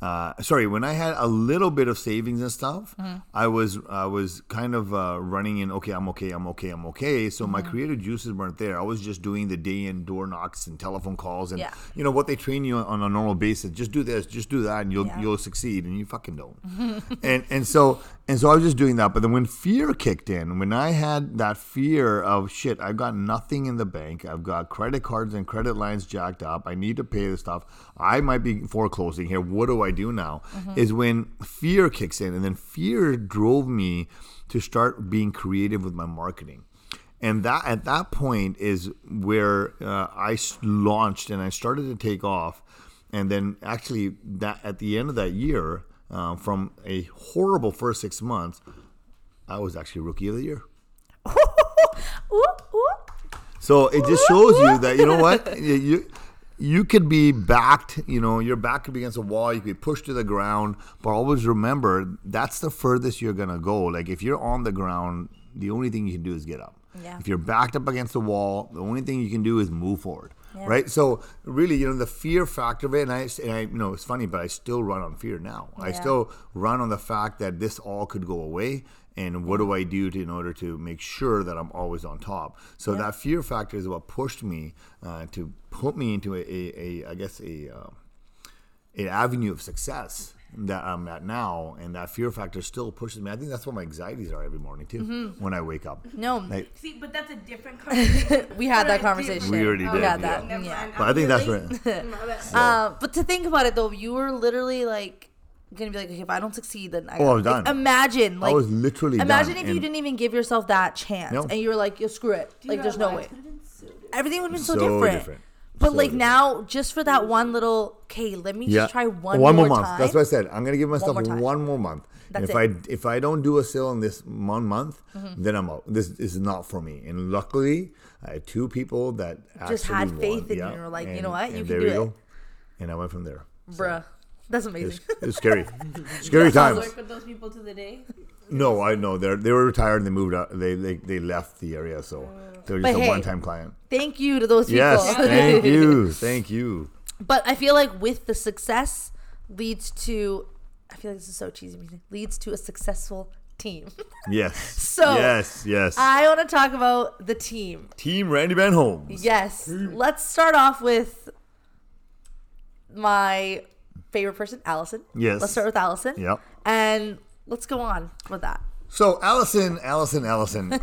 uh, sorry when i had a little bit of savings and stuff i was i was kind of uh, running in okay i'm okay i'm okay i'm okay. So my creative juices weren't there. I was just doing the day in door knocks and telephone calls and Yeah. you know what they train you on a normal basis just do this just do that and you'll Yeah. you'll succeed and you fucking don't. And and so and so I was just doing that. But then when fear kicked in, when I had that fear of shit, I've got nothing in the bank. I've got credit cards and credit lines jacked up. I need to pay this stuff. I might be foreclosing here. What do I do now? Is when fear kicks in, and then fear drove me to start being creative with my marketing and that at that point is where uh, I launched and I started to take off, and then actually that at the end of that year, uh, from a horrible first six months, I was actually rookie of the year. So it just shows you that you know what you. you you could be backed, you know, your back could be against a wall, you could be pushed to the ground, but always remember that's the furthest you're gonna go. Like if you're on the ground, the only thing you can do is get up. Yeah. If you're backed up against the wall, the only thing you can do is move forward. Right? So really, you know, the fear factor of it, and I, and I you know, it's funny, but I still run on fear now. I still run on the fact that this all could go away and what do I do to, in order to make sure that I'm always on top? So that fear factor is what pushed me uh, to put me into a, a, a I guess a uh, an avenue of success that I'm at now, and that fear factor still pushes me. I think that's what my anxieties are every morning too. When I wake up, No, Like, See, but that's a different conversation. we had that But I did- conversation. We already We did, had yeah. that. Never Yeah. but I I'm think that's right. My bad. Uh, but to think about it though, you were literally like gonna be like, okay, if I don't succeed, then I Oh, I was like, done. Imagine, like, I was literally imagine done, if you didn't even give yourself that chance, No. and you were like, yo, screw it, Dude, like, there's no way. lives could've been so. Everything would have been so, So different. different. But So like different. now, just for that one little, okay, let me Yeah, just try one, more more month. time. That's what I said. I'm gonna give myself more time. one more month. and That's if it. Mm-hmm. I if I don't do a sale in this one month, then I'm out. This is not for me. And luckily, I had two people that Just actually had won. faith in you and were like, you know what? You and can there do you it. go. And I went from there. Bruh, that's It amazing. was, it was scary. scary times. Work with those people to the day. No, I know they they were retired and they moved out. They they, they left the area, so they were But just a hey, one time client. Thank you to those people. Yes, thank you, thank you. But I feel like with the success leads to, I feel like this is so cheesy, leads to a successful team. Yes. So, yes, yes. I want to talk about the team. Team Randy Mann Homes. Yes. Let's start off with my favorite person, Allison. Yes. Let's start with Allison. Yep. And let's go on with that. So Allison, Allison, Allison,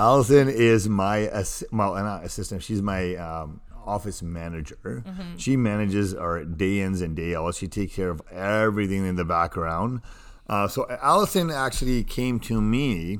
Allison is my ass- well, not assistant. She's my um, office manager. She manages our day ins and day outs. She takes care of everything in the background. Uh, so Allison actually came to me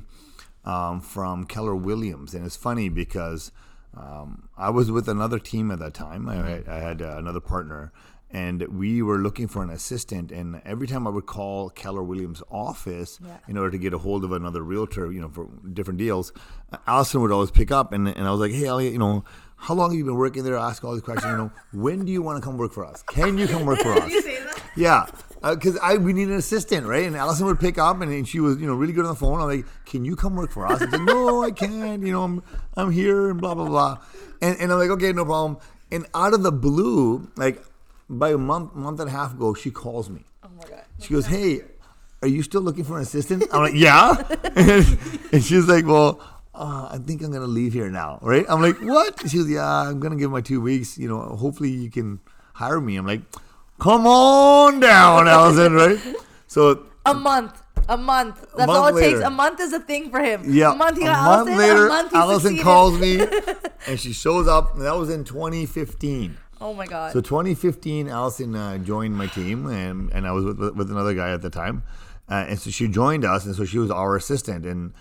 um, from Keller Williams, and it's funny because um, I was with another team at that time. I had, I had uh, another partner, and we were looking for an assistant. And every time I would call Keller Williams' office Yeah. in order to get a hold of another realtor, you know, for different deals, uh, Allison would always pick up, and, and I was like, "Hey, Elliot, you know." How long have you been working there? Ask all these questions. You know, when do you want to come work for us? Can you come work for us? You say that? Yeah, because I we need an assistant, right? And Allison would pick up, and, and she was you know really good on the phone. I'm like, "Can you come work for us?" Said, "No, I can't. You know, I'm I'm here and blah blah blah." And and I'm like, "Okay, no problem." And out of the blue, like by a month month and a half ago, she calls me. Oh my God. She goes, "Hey, are you still looking for an assistant?" I'm like, "Yeah," and, and she's like, "Well." Uh, I think I'm gonna leave here now, right? I'm like, what? She goes, yeah, I'm gonna give my two weeks. You know, hopefully you can hire me. I'm like, come on down, Allison, right? So A month. A month. That's month all it takes. A month is a thing for him. yeah, A month he a month Allison. later, a month Allison succeeded. calls me, and she shows up. And that was in 2015. Oh my God. So 2015, Allison uh, joined my team, and, and I was with, with another guy at the time. Uh, and so she joined us, and so she was our assistant. And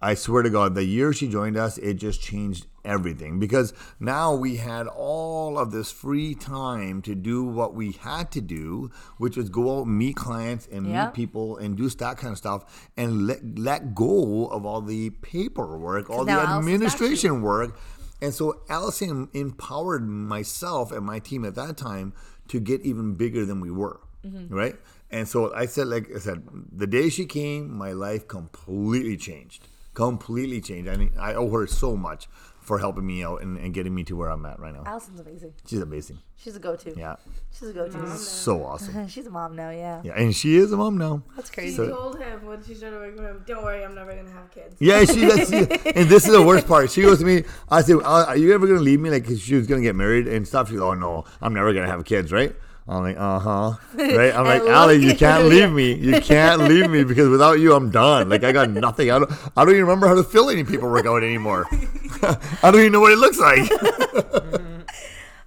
I swear to God, the year she joined us, it just changed everything because now we had all of this free time to do what we had to do, which was go out, meet clients, and Yeah. meet people, and do that kind of stuff, and let let go of all the paperwork, all the now Allison's you. administration work. And so Allison empowered myself and my team at that time to get even bigger than we were, Mm-hmm. right? And so I said, like I said, the day she came, my life completely changed, completely changed. I mean, I owe her so much for helping me out and, and getting me to where I'm at right now. Allison's amazing. She's amazing. She's a go-to. Yeah, She's a go-to. so awesome. She's a mom now. Yeah. Yeah, and she is a mom now. That's She crazy. So- told him when she started working with him, "Don't worry, I'm never gonna have kids." Yeah, she does. She, and this is the worst part. She goes to me. I said, "Uh, "Are you ever gonna leave me?" Like 'cause she was gonna get married and stuff. She's, like, "Oh no, I'm never gonna have kids, right?" I'm like, "Uh huh." Right? I'm like, "Allie, you can't leave me. You can't leave me because without you, I'm done. Like I got nothing. I don't. I don't even remember how to fill any paperwork out anymore. I don't even know what it looks like."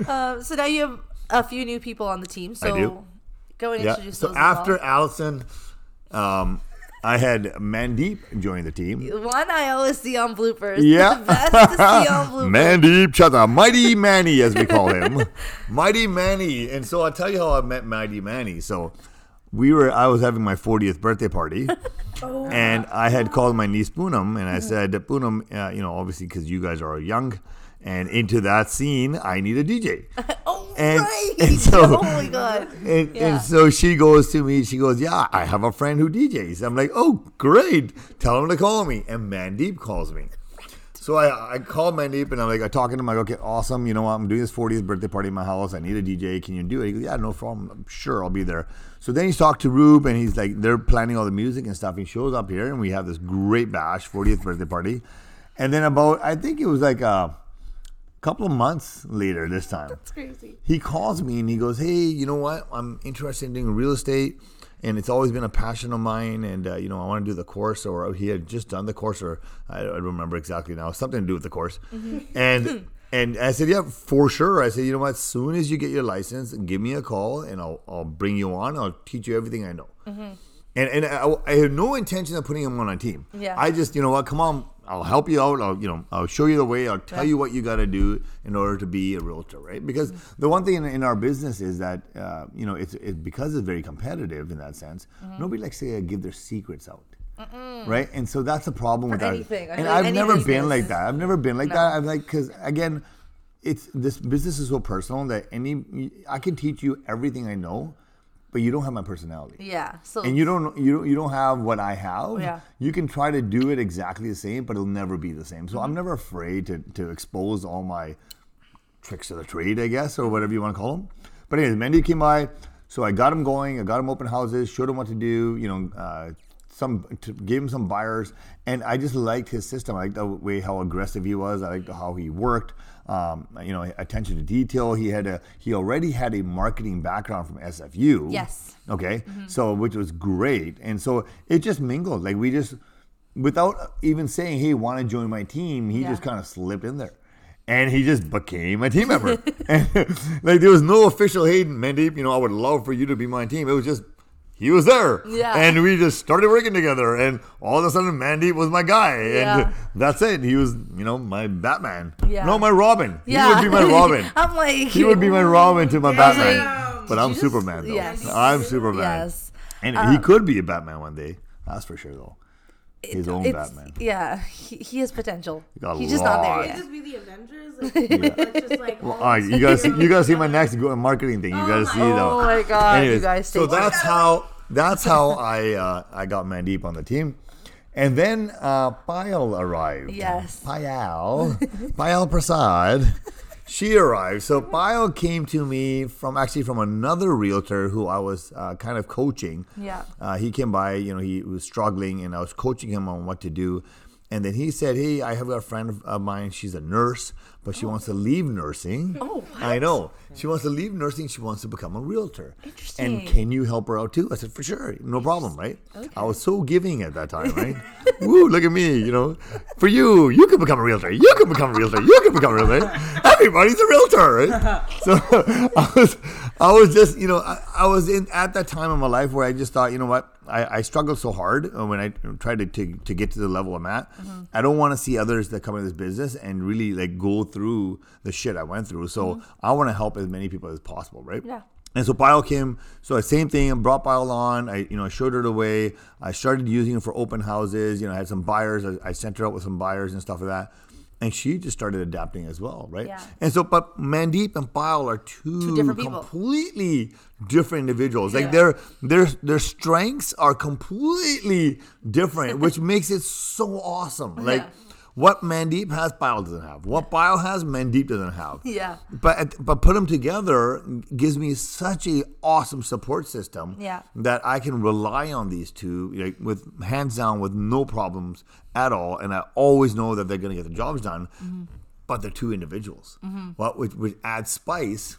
Um, so now you have a few new people on the team. So go and yeah. introduce So those. after as Allison, um, I had Mandeep join the team. one I always see on bloopers. Yeah. the best to see on bloopers. Mandeep Chadha, Mighty Manny, as we call him. Mighty Manny. And so I'll tell you how I met Mighty Manny. So we were, I was having my 40th birthday party. And I had called my niece Poonam and I said, Poonam, uh, you know, obviously because you guys are young and into that scene, I need a DJ. Oh And- right. and so- oh my god. And, Yeah. and so she goes to me, she goes, Yeah, I have a friend who DJs. I'm like, Oh, great. Tell him to call me. And Mandeep calls me. So I, I called Mandeep and I'm like, I talking to him, I'm like, okay, awesome. You know what? I'm doing this 40th birthday party in my house. I need a DJ. Can you do it? He goes, Yeah, no problem. I'm sure I'll be there. So then he's talked to Rube and he's like, they're planning all the music and stuff. He shows up here and we have this great bash, 40th birthday party. And then about, I think it was like a couple of months later this time It's crazy. he calls me and he goes, "Hey, you know what? I'm interested in doing real estate, and it's always been a passion of mine. And uh, you know, I want to do the course, or he had just done the course, or I, don't remember exactly now, something to do with the course. And and I said, yeah, for sure. I said, you know what? As soon as you get your license, give me a call, and I'll I'll bring you on. I'll teach you everything I know. And and I, I had no intention of putting him on a team. Yeah. I just, you know what? Come on, I'll help you out. I'll, you know, I'll show you the way. I'll tell Yeah. you what you got to do in order to be a realtor, right? Because the one thing in, in our business is that, uh, you know, it's it, because it's very competitive in that sense. Mm-hmm. Nobody likes to give their secrets out. Right, and so that's the problem with that. anything. And I've never any been like that. I've never been like No. that. I'm like, because again, it's this business is so personal that any I can teach you everything I know, but you don't have my personality Yeah. So and you don't you don't you don't have what I have. Yeah. You can try to do it exactly the same, but it'll never be the same. So Mm-hmm. I'm never afraid to to expose all my tricks of the trade, I guess, or whatever you want to call them. But anyways, Mandy came by, so I got him going. I got him open houses, showed him what to do. You know, uh, some gave him some buyers, and I just liked his system. I liked the way how aggressive he was. I liked how he worked. Um, you know, attention to detail. He had a he already had a marketing background from SFU. Yes. Okay. So which was great, and so it just mingled. Like we just, without even saying, "Hey, want to join my team," he Yeah. just kind of slipped in there, and he just became a team member. and like there was no official, "Hey, Mandeep, you know, I would love for you to be my team." It was just. He was there, Yeah. and we just started working together, and all of a sudden, Mandy was my guy, and Yeah. that's it. He was, you know, my Batman. Yeah. No, my Robin. yeah. He would be my Robin. I'm like He would be my Robin to my. Batman. But I'm just- Superman though. yes. I'm Superman. Yes. And he um, could be a Batman one day. That's for sure though. His own It's- Batman. Yeah. He, he has potential. got He's just not there lots. yet. Just be the Avengers. Like, let's just like. All right, you guys, you guys see my next marketing thing. You Oh gotta my- see though. Oh my god, you guys. so stay tuned. that's how that's how I uh, I got Mandeep on the team, and then uh, Payal arrived. Yes. Payal, Payal Prasad. She arrived. So Payal came to me from actually from another realtor who I was uh, kind of coaching. Yeah. Uh, he came by, you know, he was struggling, and I was coaching him on what to do. And then he said, "Hey, I have a friend of- of mine. She's a nurse, but she wants to leave nursing. Oh, I know. She wants to leave nursing. She wants to become a realtor. Interesting. And can you help her out too? I said, for sure, no problem, right? Okay. I was so giving at that time, right? Woo, look at me, you know. For you, you can become a realtor. You can become a realtor. You can become a realtor. Everybody's a realtor, right? So I was, I was just, you know, I, I was in at that time in my life where I just thought, you know what, I, I struggled so hard uh, when I tried to, to, to get to the level I'm at. Mm-hmm. I don't want to see others that come in this business and really like go through the shit I went through. So I want to help as many people as possible, right? Yeah. And so Payal came. So the same thing. Brought Payal on. I you know I showed her the way. I started using it for open houses. You know I had some buyers. I, I sent her out with some buyers and stuff like that. And she just started adapting as well, right? Yeah. And so, but Mandeep and Payal are two, different completely different individuals. Yeah. Like their their their strengths are completely different, which makes it so awesome. Like Yeah. What Mandeep has, Payal doesn't have. What Payal has, Mandeep doesn't have. Yeah. But but put them together gives me such a awesome support system. Yeah. That I can rely on these two like with hands down with no problems at all, and I always know that they're going to get the jobs done. Mm-hmm. But they're two individuals, what which, which adds spice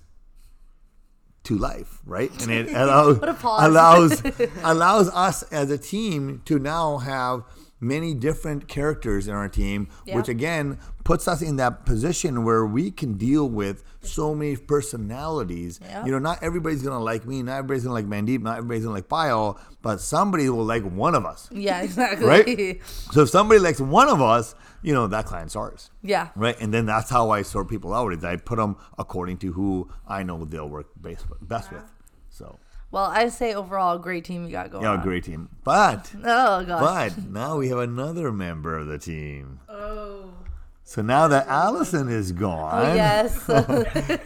to life, right? And it allows What a pause. allows allows us as a team to now have many different characters in our team, which again puts us in that position where we can deal with so many personalities. Yeah. You know, not everybody's gonna like me, not everybody's gonna like Mandeep, not everybody's gonna like Payal, but somebody will like one of us. Yeah, exactly. Right? So if somebody likes one of us, you know, that client's ours. Yeah. Right. And then that's how I sort people out is I put them according to who I know they'll work best, best with. So Well, I say overall, great team you got going. yeah, on. great team. But Oh gosh. but now we have another member of the team. Oh. So now that Allison is gone, Oh, yes.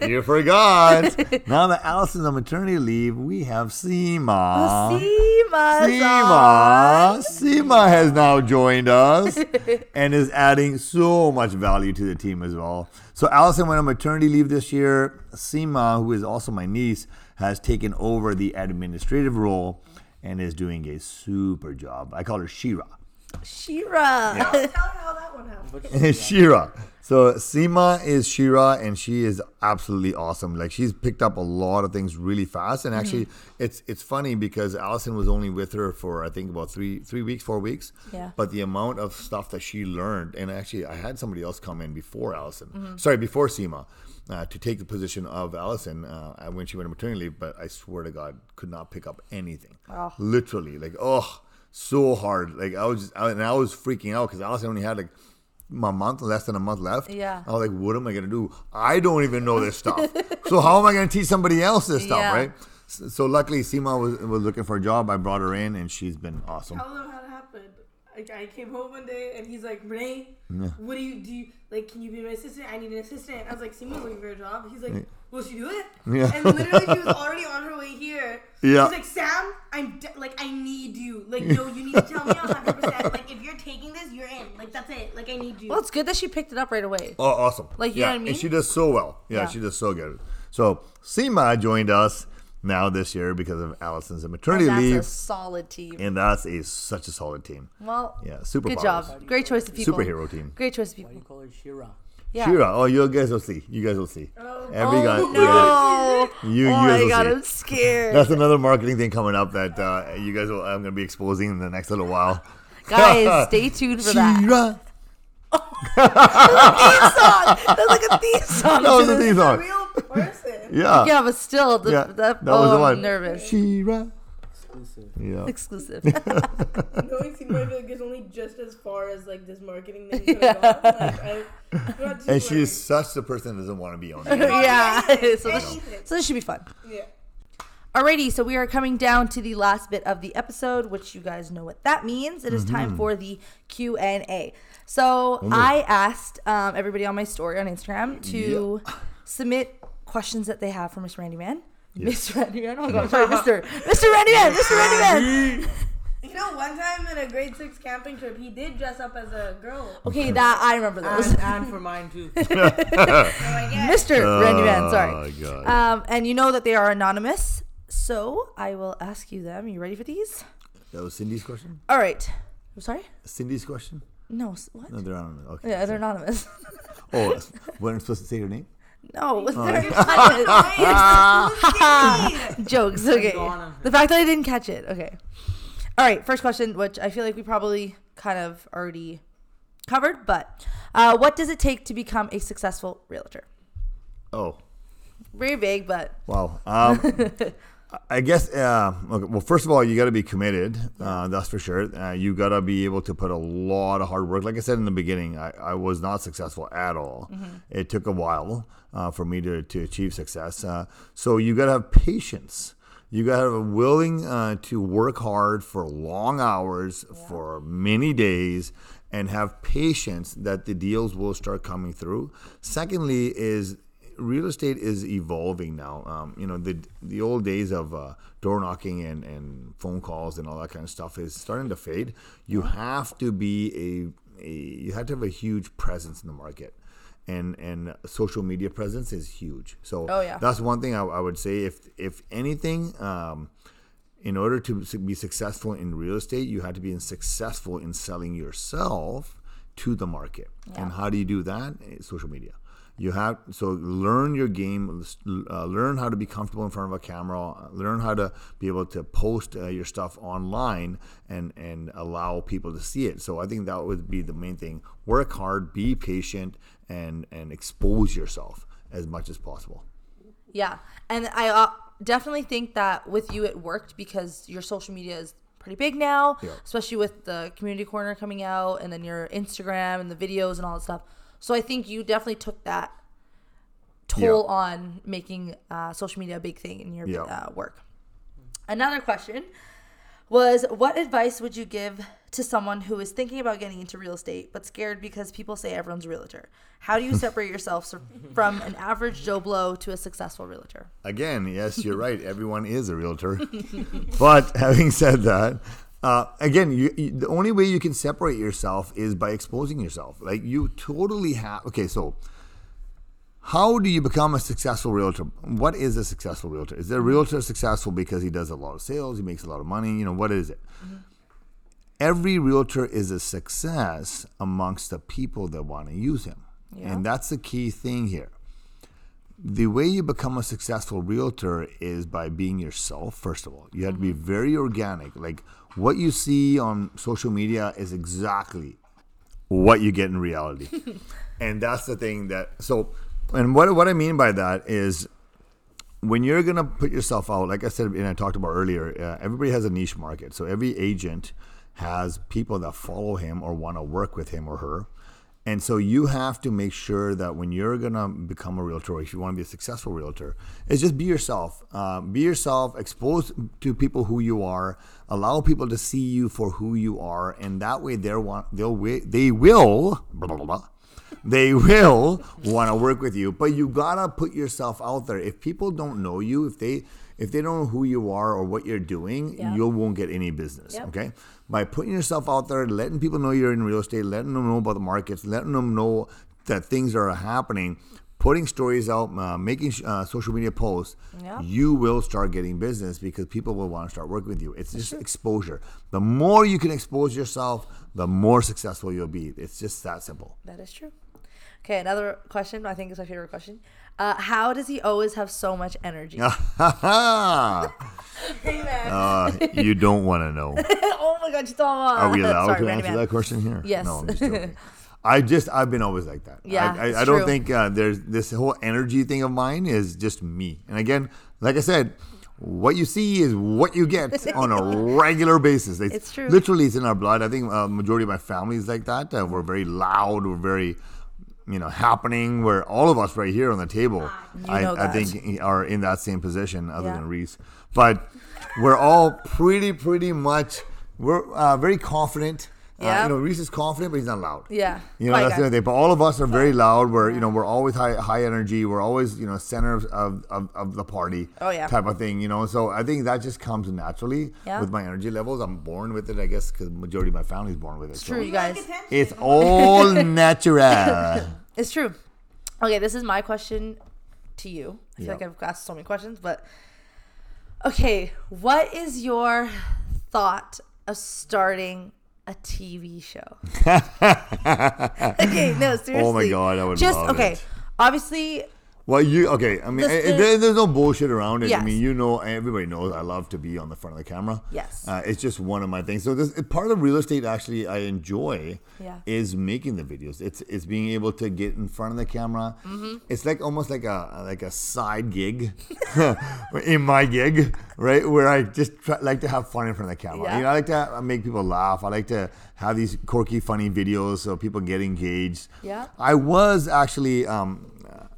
you forgot. now that Allison's on maternity leave, we have Seema. Oh, Seema's Seema. on. Seema has now joined us and is adding so much value to the team as well. So Allison went on maternity leave this year. Seema, who is also my niece, has taken over the administrative role and is doing a super job. I call her Shira. Shira. Tell her how that one happened. Shira. So Seema is Shira, and she is absolutely awesome. Like she's picked up a lot of things really fast, and actually, mm. it's it's funny because Allison was only with her for I think about three three weeks, four weeks. Yeah. But the amount of stuff that she learned, and actually, I had somebody else come in before Allison. Mm-hmm. Sorry, before Seema. Uh, to take the position of Allison uh, when she went on maternity leave, but I swear to God, could not pick up anything. Literally, like oh, so hard. Like I was, just, I, and I was freaking out because Allison only had like my month, less than a month left. Yeah. I was like, what am I gonna do? I don't even know this stuff. so how am I gonna teach somebody else this stuff, Yeah. right? So, so luckily, Seema was was looking for a job. I brought her in, and she's been awesome. Tell them how it happened. Like I came home one day and he's like, Renee, what do you do? You, like, can you be my assistant? I need an assistant. I was like, Seema's looking for a job. He's like, will she do it? Yeah. And literally, she was already on her way here. Yeah. She's like, Sam, I'm de- like, I need you. Like, no, you need to tell me 100. percent Like, if you're taking this, you're in. Like, that's it. Like, I need you. Well, it's good that she picked it up right away. Oh, awesome! Like, you yeah, know what I mean? and she does so well. Yeah, Yeah. she does so good. So Seema joined us now this year because of Allison's maternity And that's a leave, solid team. and that's a such a solid team. well, Yeah, super good job. Great choice of people. Superhero team. Great choice of Why do you call her Shira? Yeah. Shira. Oh, you guys will see. You guys will see. Oh. Every Oh guy. no! You, you oh guys my will god, see. I'm scared. That's another marketing thing coming up that uh, you guys will. I'm going to be exposing in the next little while. Guys, stay tuned for that. Shira. Theme song. That's like a theme song. That was to the this- theme a song. real person. Yeah. Yeah, but still, the, Yeah, the, that oh, was the I'm one. nervous. Shira. Exclusive. Yeah. Exclusive. Knowing Seema, I feel like it's only just as far as like this marketing thing could have gone. Like, I, I'm not too And she worried. is such the person that doesn't want to be on. the yeah. Anything, so, this, so this should be fun. Yeah. Alrighty, so we are coming down to the last bit of the episode, which you guys know what that means. It is Mm-hmm. time for the Q and A. So I asked um, everybody on my story on Instagram to submit questions that they have for Mr. Randy Mann. Mr. Randy Mann. Oh my god, sorry, Mr. Mr. Randy Mann. Mr. Randy Mann. You know, one time in a grade six camping trip, he did dress up as a girl. Okay, that I remember those. And, and for mine too. Oh my god. Mr. Randy Mann. Sorry. Oh, God. Um, and you know that they are anonymous. So I will ask you them. You ready for these? That was Cindy's question? All right. I'm sorry. Cindy's question? No. What? No, they're on. Okay. Yeah, they're anonymous. Oh, weren't supposed to say your name? no, Oh. they're Why? jokes. Okay. The fact that I didn't catch it. Okay. All right. First question, which I feel like we probably kind of already covered, but uh, what does it take to become a successful realtor? Oh, Very big, but wow. Um, I guess. Uh, okay, well, first of all, you got to be committed. Uh, that's for sure. Uh, you got to be able to put a lot of hard work. Like I said in the beginning, I, I was not successful at all. It took a while uh, for me to, to achieve success. Uh, so you got to have patience. You got to have willing uh, to work hard for long hours for many days and have patience that the deals will start coming through. Secondly, is real estate is evolving now. Um, you know, the the old days of uh, door knocking and, and phone calls and all that kind of stuff is starting to fade. You have to be a, a you have to have a huge presence in the market. And and social media presence is huge. So Oh, yeah. that's one thing I, I would say. If if anything, um, in order to be successful in real estate, you have to be successful in selling yourself to the market. And how do you do that? Eh, Social media. You have so learn your game, uh, learn how to be comfortable in front of a camera, learn how to be able to post uh, your stuff online and and allow people to see it. So I think that would be the main thing. Work hard, be patient, and and expose yourself as much as possible. Yeah, and I uh, definitely think that with you it worked because your social media is pretty big now, Yeah. especially with the community corner coming out and then your Instagram and the videos and all that stuff. So I think you definitely took that toll Yeah. on making uh, social media a big thing in your Yeah. uh, work. Another question was what advice would you give to someone who is thinking about getting into real estate but scared because people say everyone's a realtor? How do you separate yourself from an average Joe Blow to a successful realtor? Again, yes, you're right. Everyone is a realtor. but having said that, uh, again, you, you, the only way you can separate yourself is by exposing yourself. Like you totally have. Okay, so how do you become a successful realtor? What is a successful realtor? Is a realtor successful because he does a lot of sales, he makes a lot of money? You know, what is it? Every realtor is a success amongst the people that want to use him. And that's the key thing here the way you become a successful realtor is by being yourself first of all you have to be very organic like what you see on social media is exactly what you get in reality and that's the thing that so and what, what i mean by that is when you're gonna put yourself out, like I said and I talked about earlier, uh, everybody has a niche market. So every agent has people that follow him or want to work with him or her. And so you have to make sure that when you're gonna become a realtor, if you want to be a successful realtor, is just be yourself. Uh, be yourself. Expose to people who you are. Allow people to see you for who you are, and that way they're want they'll they will blah, blah, blah, blah, they will want to work with you but you gotta put yourself out there if people don't know you if they if they don't know who you are or what you're doing you won't get any business Yep. okay by putting yourself out there letting people know you're in real estate letting them know about the markets letting them know that things are happening putting stories out uh, making uh, social media posts you will start getting business because people will want to start working with you it's just exposure the more you can expose yourself the more successful you'll be it's just that simple That is true. Okay, another question. I think is my favorite question. Uh, how does he always have so much energy? uh, you don't want to know. oh my god, you Are we allowed Sorry, to Randy answer Man. that question here? Yes. No, I'm just joking. I just I've been always like that. Yeah, I, it's I, I don't true. think uh, there's this whole energy thing of mine is just me. And again, like I said, what you see is what you get on a regular basis. It's true. Literally, it's in our blood. I think uh, majority of my family is like that. Uh, we're very loud. We're very, you know, happening. Where all of us right here on the table, I, know I that. think are in that same position, other Yeah. than Reese. But we're all pretty, pretty much. We're uh, very confident. Uh, Yeah. you know, Reese is confident, but he's not loud. Yeah. You know, Quiet that's guy. the other thing. But all of us are very loud. We're, you know, we're always high, high energy. We're always, you know, center of, of, of, of the party. Oh, yeah. Type of thing, you know. So I think that just comes naturally Yeah. with my energy levels. I'm born with it, I guess, because majority of my family's born with it. It's so true, you guys. It's all natural. It's true. Okay, this is my question to you. I feel Yeah. like I've asked so many questions, but okay, what is your thought of starting a TV show? okay, no, seriously. Oh my God, I would Just okay. it. Obviously, Well, you okay? I mean, eh, the- there, there's no bullshit around it. I Yes. mean, you know, everybody knows I love to be on the front of the camera. Yes. uh, it's just one of my things. So this part of real estate actually I enjoy Yeah. is making the videos. It's it's being able to get in front of the camera. Mm-hmm. It's like almost like a like a side gig in my gig, right? Where I just try, like to have fun in front of the camera. Yeah. You know, I like to make people laugh. I like to have these quirky, funny videos so people get engaged. Yeah. I was actually um,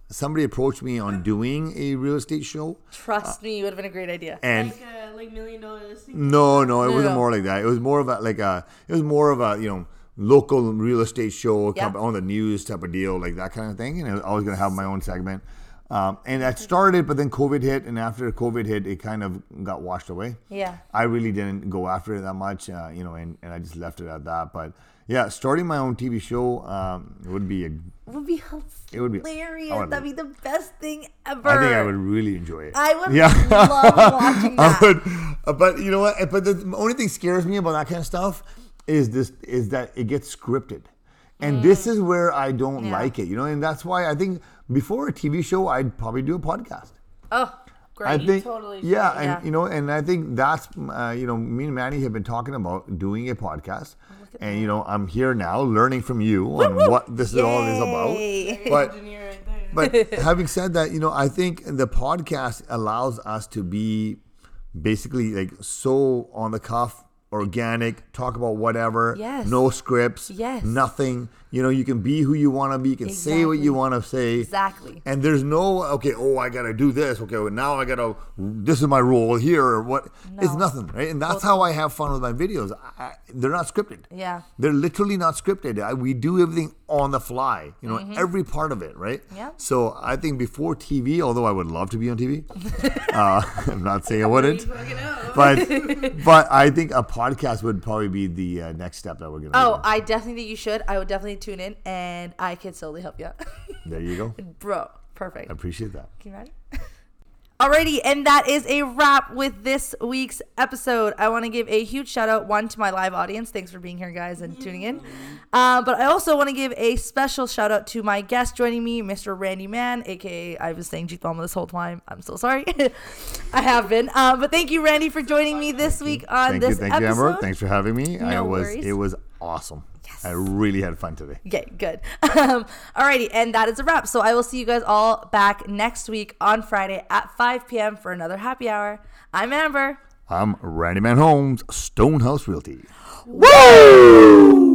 somebody approached me on doing a real estate show, Trust me, it would have been a great idea. and Like uh, like million dollar no, no, it No, wasn't no. more like that. It was more of a like a it was more of a you know local real estate show Yeah. on the news type of deal, like that kind of thing. And I was gonna have my own segment. Um, and that started, but then COVID hit, and after COVID hit, it kind of got washed away. Yeah. I really didn't go after it that much, uh, you know, and, and I just left it at that. But yeah, starting my own TV show um, would be a. It would be It would be- hilarious. Would- That'd be the best thing ever. I think I would really enjoy it. I would Yeah. love watching I that. would, uh, but you know what? But the only thing scares me about that kind of stuff is this: is that it gets scripted, and this is where I don't Mm. Yeah. like it. You know, and that's why I think before a TV show, I'd probably do a podcast. Oh, great. I think, totally yeah, should. and Yeah. you know, and I think that's, uh, you know, me and Manny have been talking about doing a podcast, and you know, I'm here now learning from you on what this is all is about. But right but having said that, you know, I think the podcast allows us to be basically like so on the cuff, organic, talk about whatever. Yes. No scripts. Yes. Nothing. You know, you can be who you want to be. You can say what you want to say. Exactly. And there's no okay. Oh, I gotta do this. Okay, well, now I gotta. This is my role here. Or what? It's nothing, right? And that's how I have fun with my videos. I, I, they're not scripted. Yeah. They're literally not scripted. I, we do everything on the fly. You know, every part of it, right? Mm-hmm. Yeah. So I think before TV, although I would love to be on TV, uh, I'm not saying I wouldn't, but but I think a podcast would probably be the uh, next step that we're gonna. Oh, do. I definitely think you should. I would definitely tune in, and I can slowly help you out. there you go. Bro, perfect. I appreciate that. Can you imagine? Alrighty, and that is a wrap with this week's episode. I want to give a huge shout out one to my live audience. Thanks for being here, guys, and tuning in. Uh, but I also want to give a special shout out to my guest joining me, Mr. Randy Mann, aka I was saying Jeep Mama this whole time. I'm so sorry. I have been. Uh, but thank you, Randy, for joining me this week on Thank this you, thank episode. you, Amber. Thanks for having me. I No was worries. it was awesome. I really had fun today. Okay, good. Um, alrighty, and that is a wrap. So I will see you guys all back next week on Friday at 5 p.m. for another happy hour. I'm Amber. I'm Randy Mann Homes, Stonehouse Realty. Woo!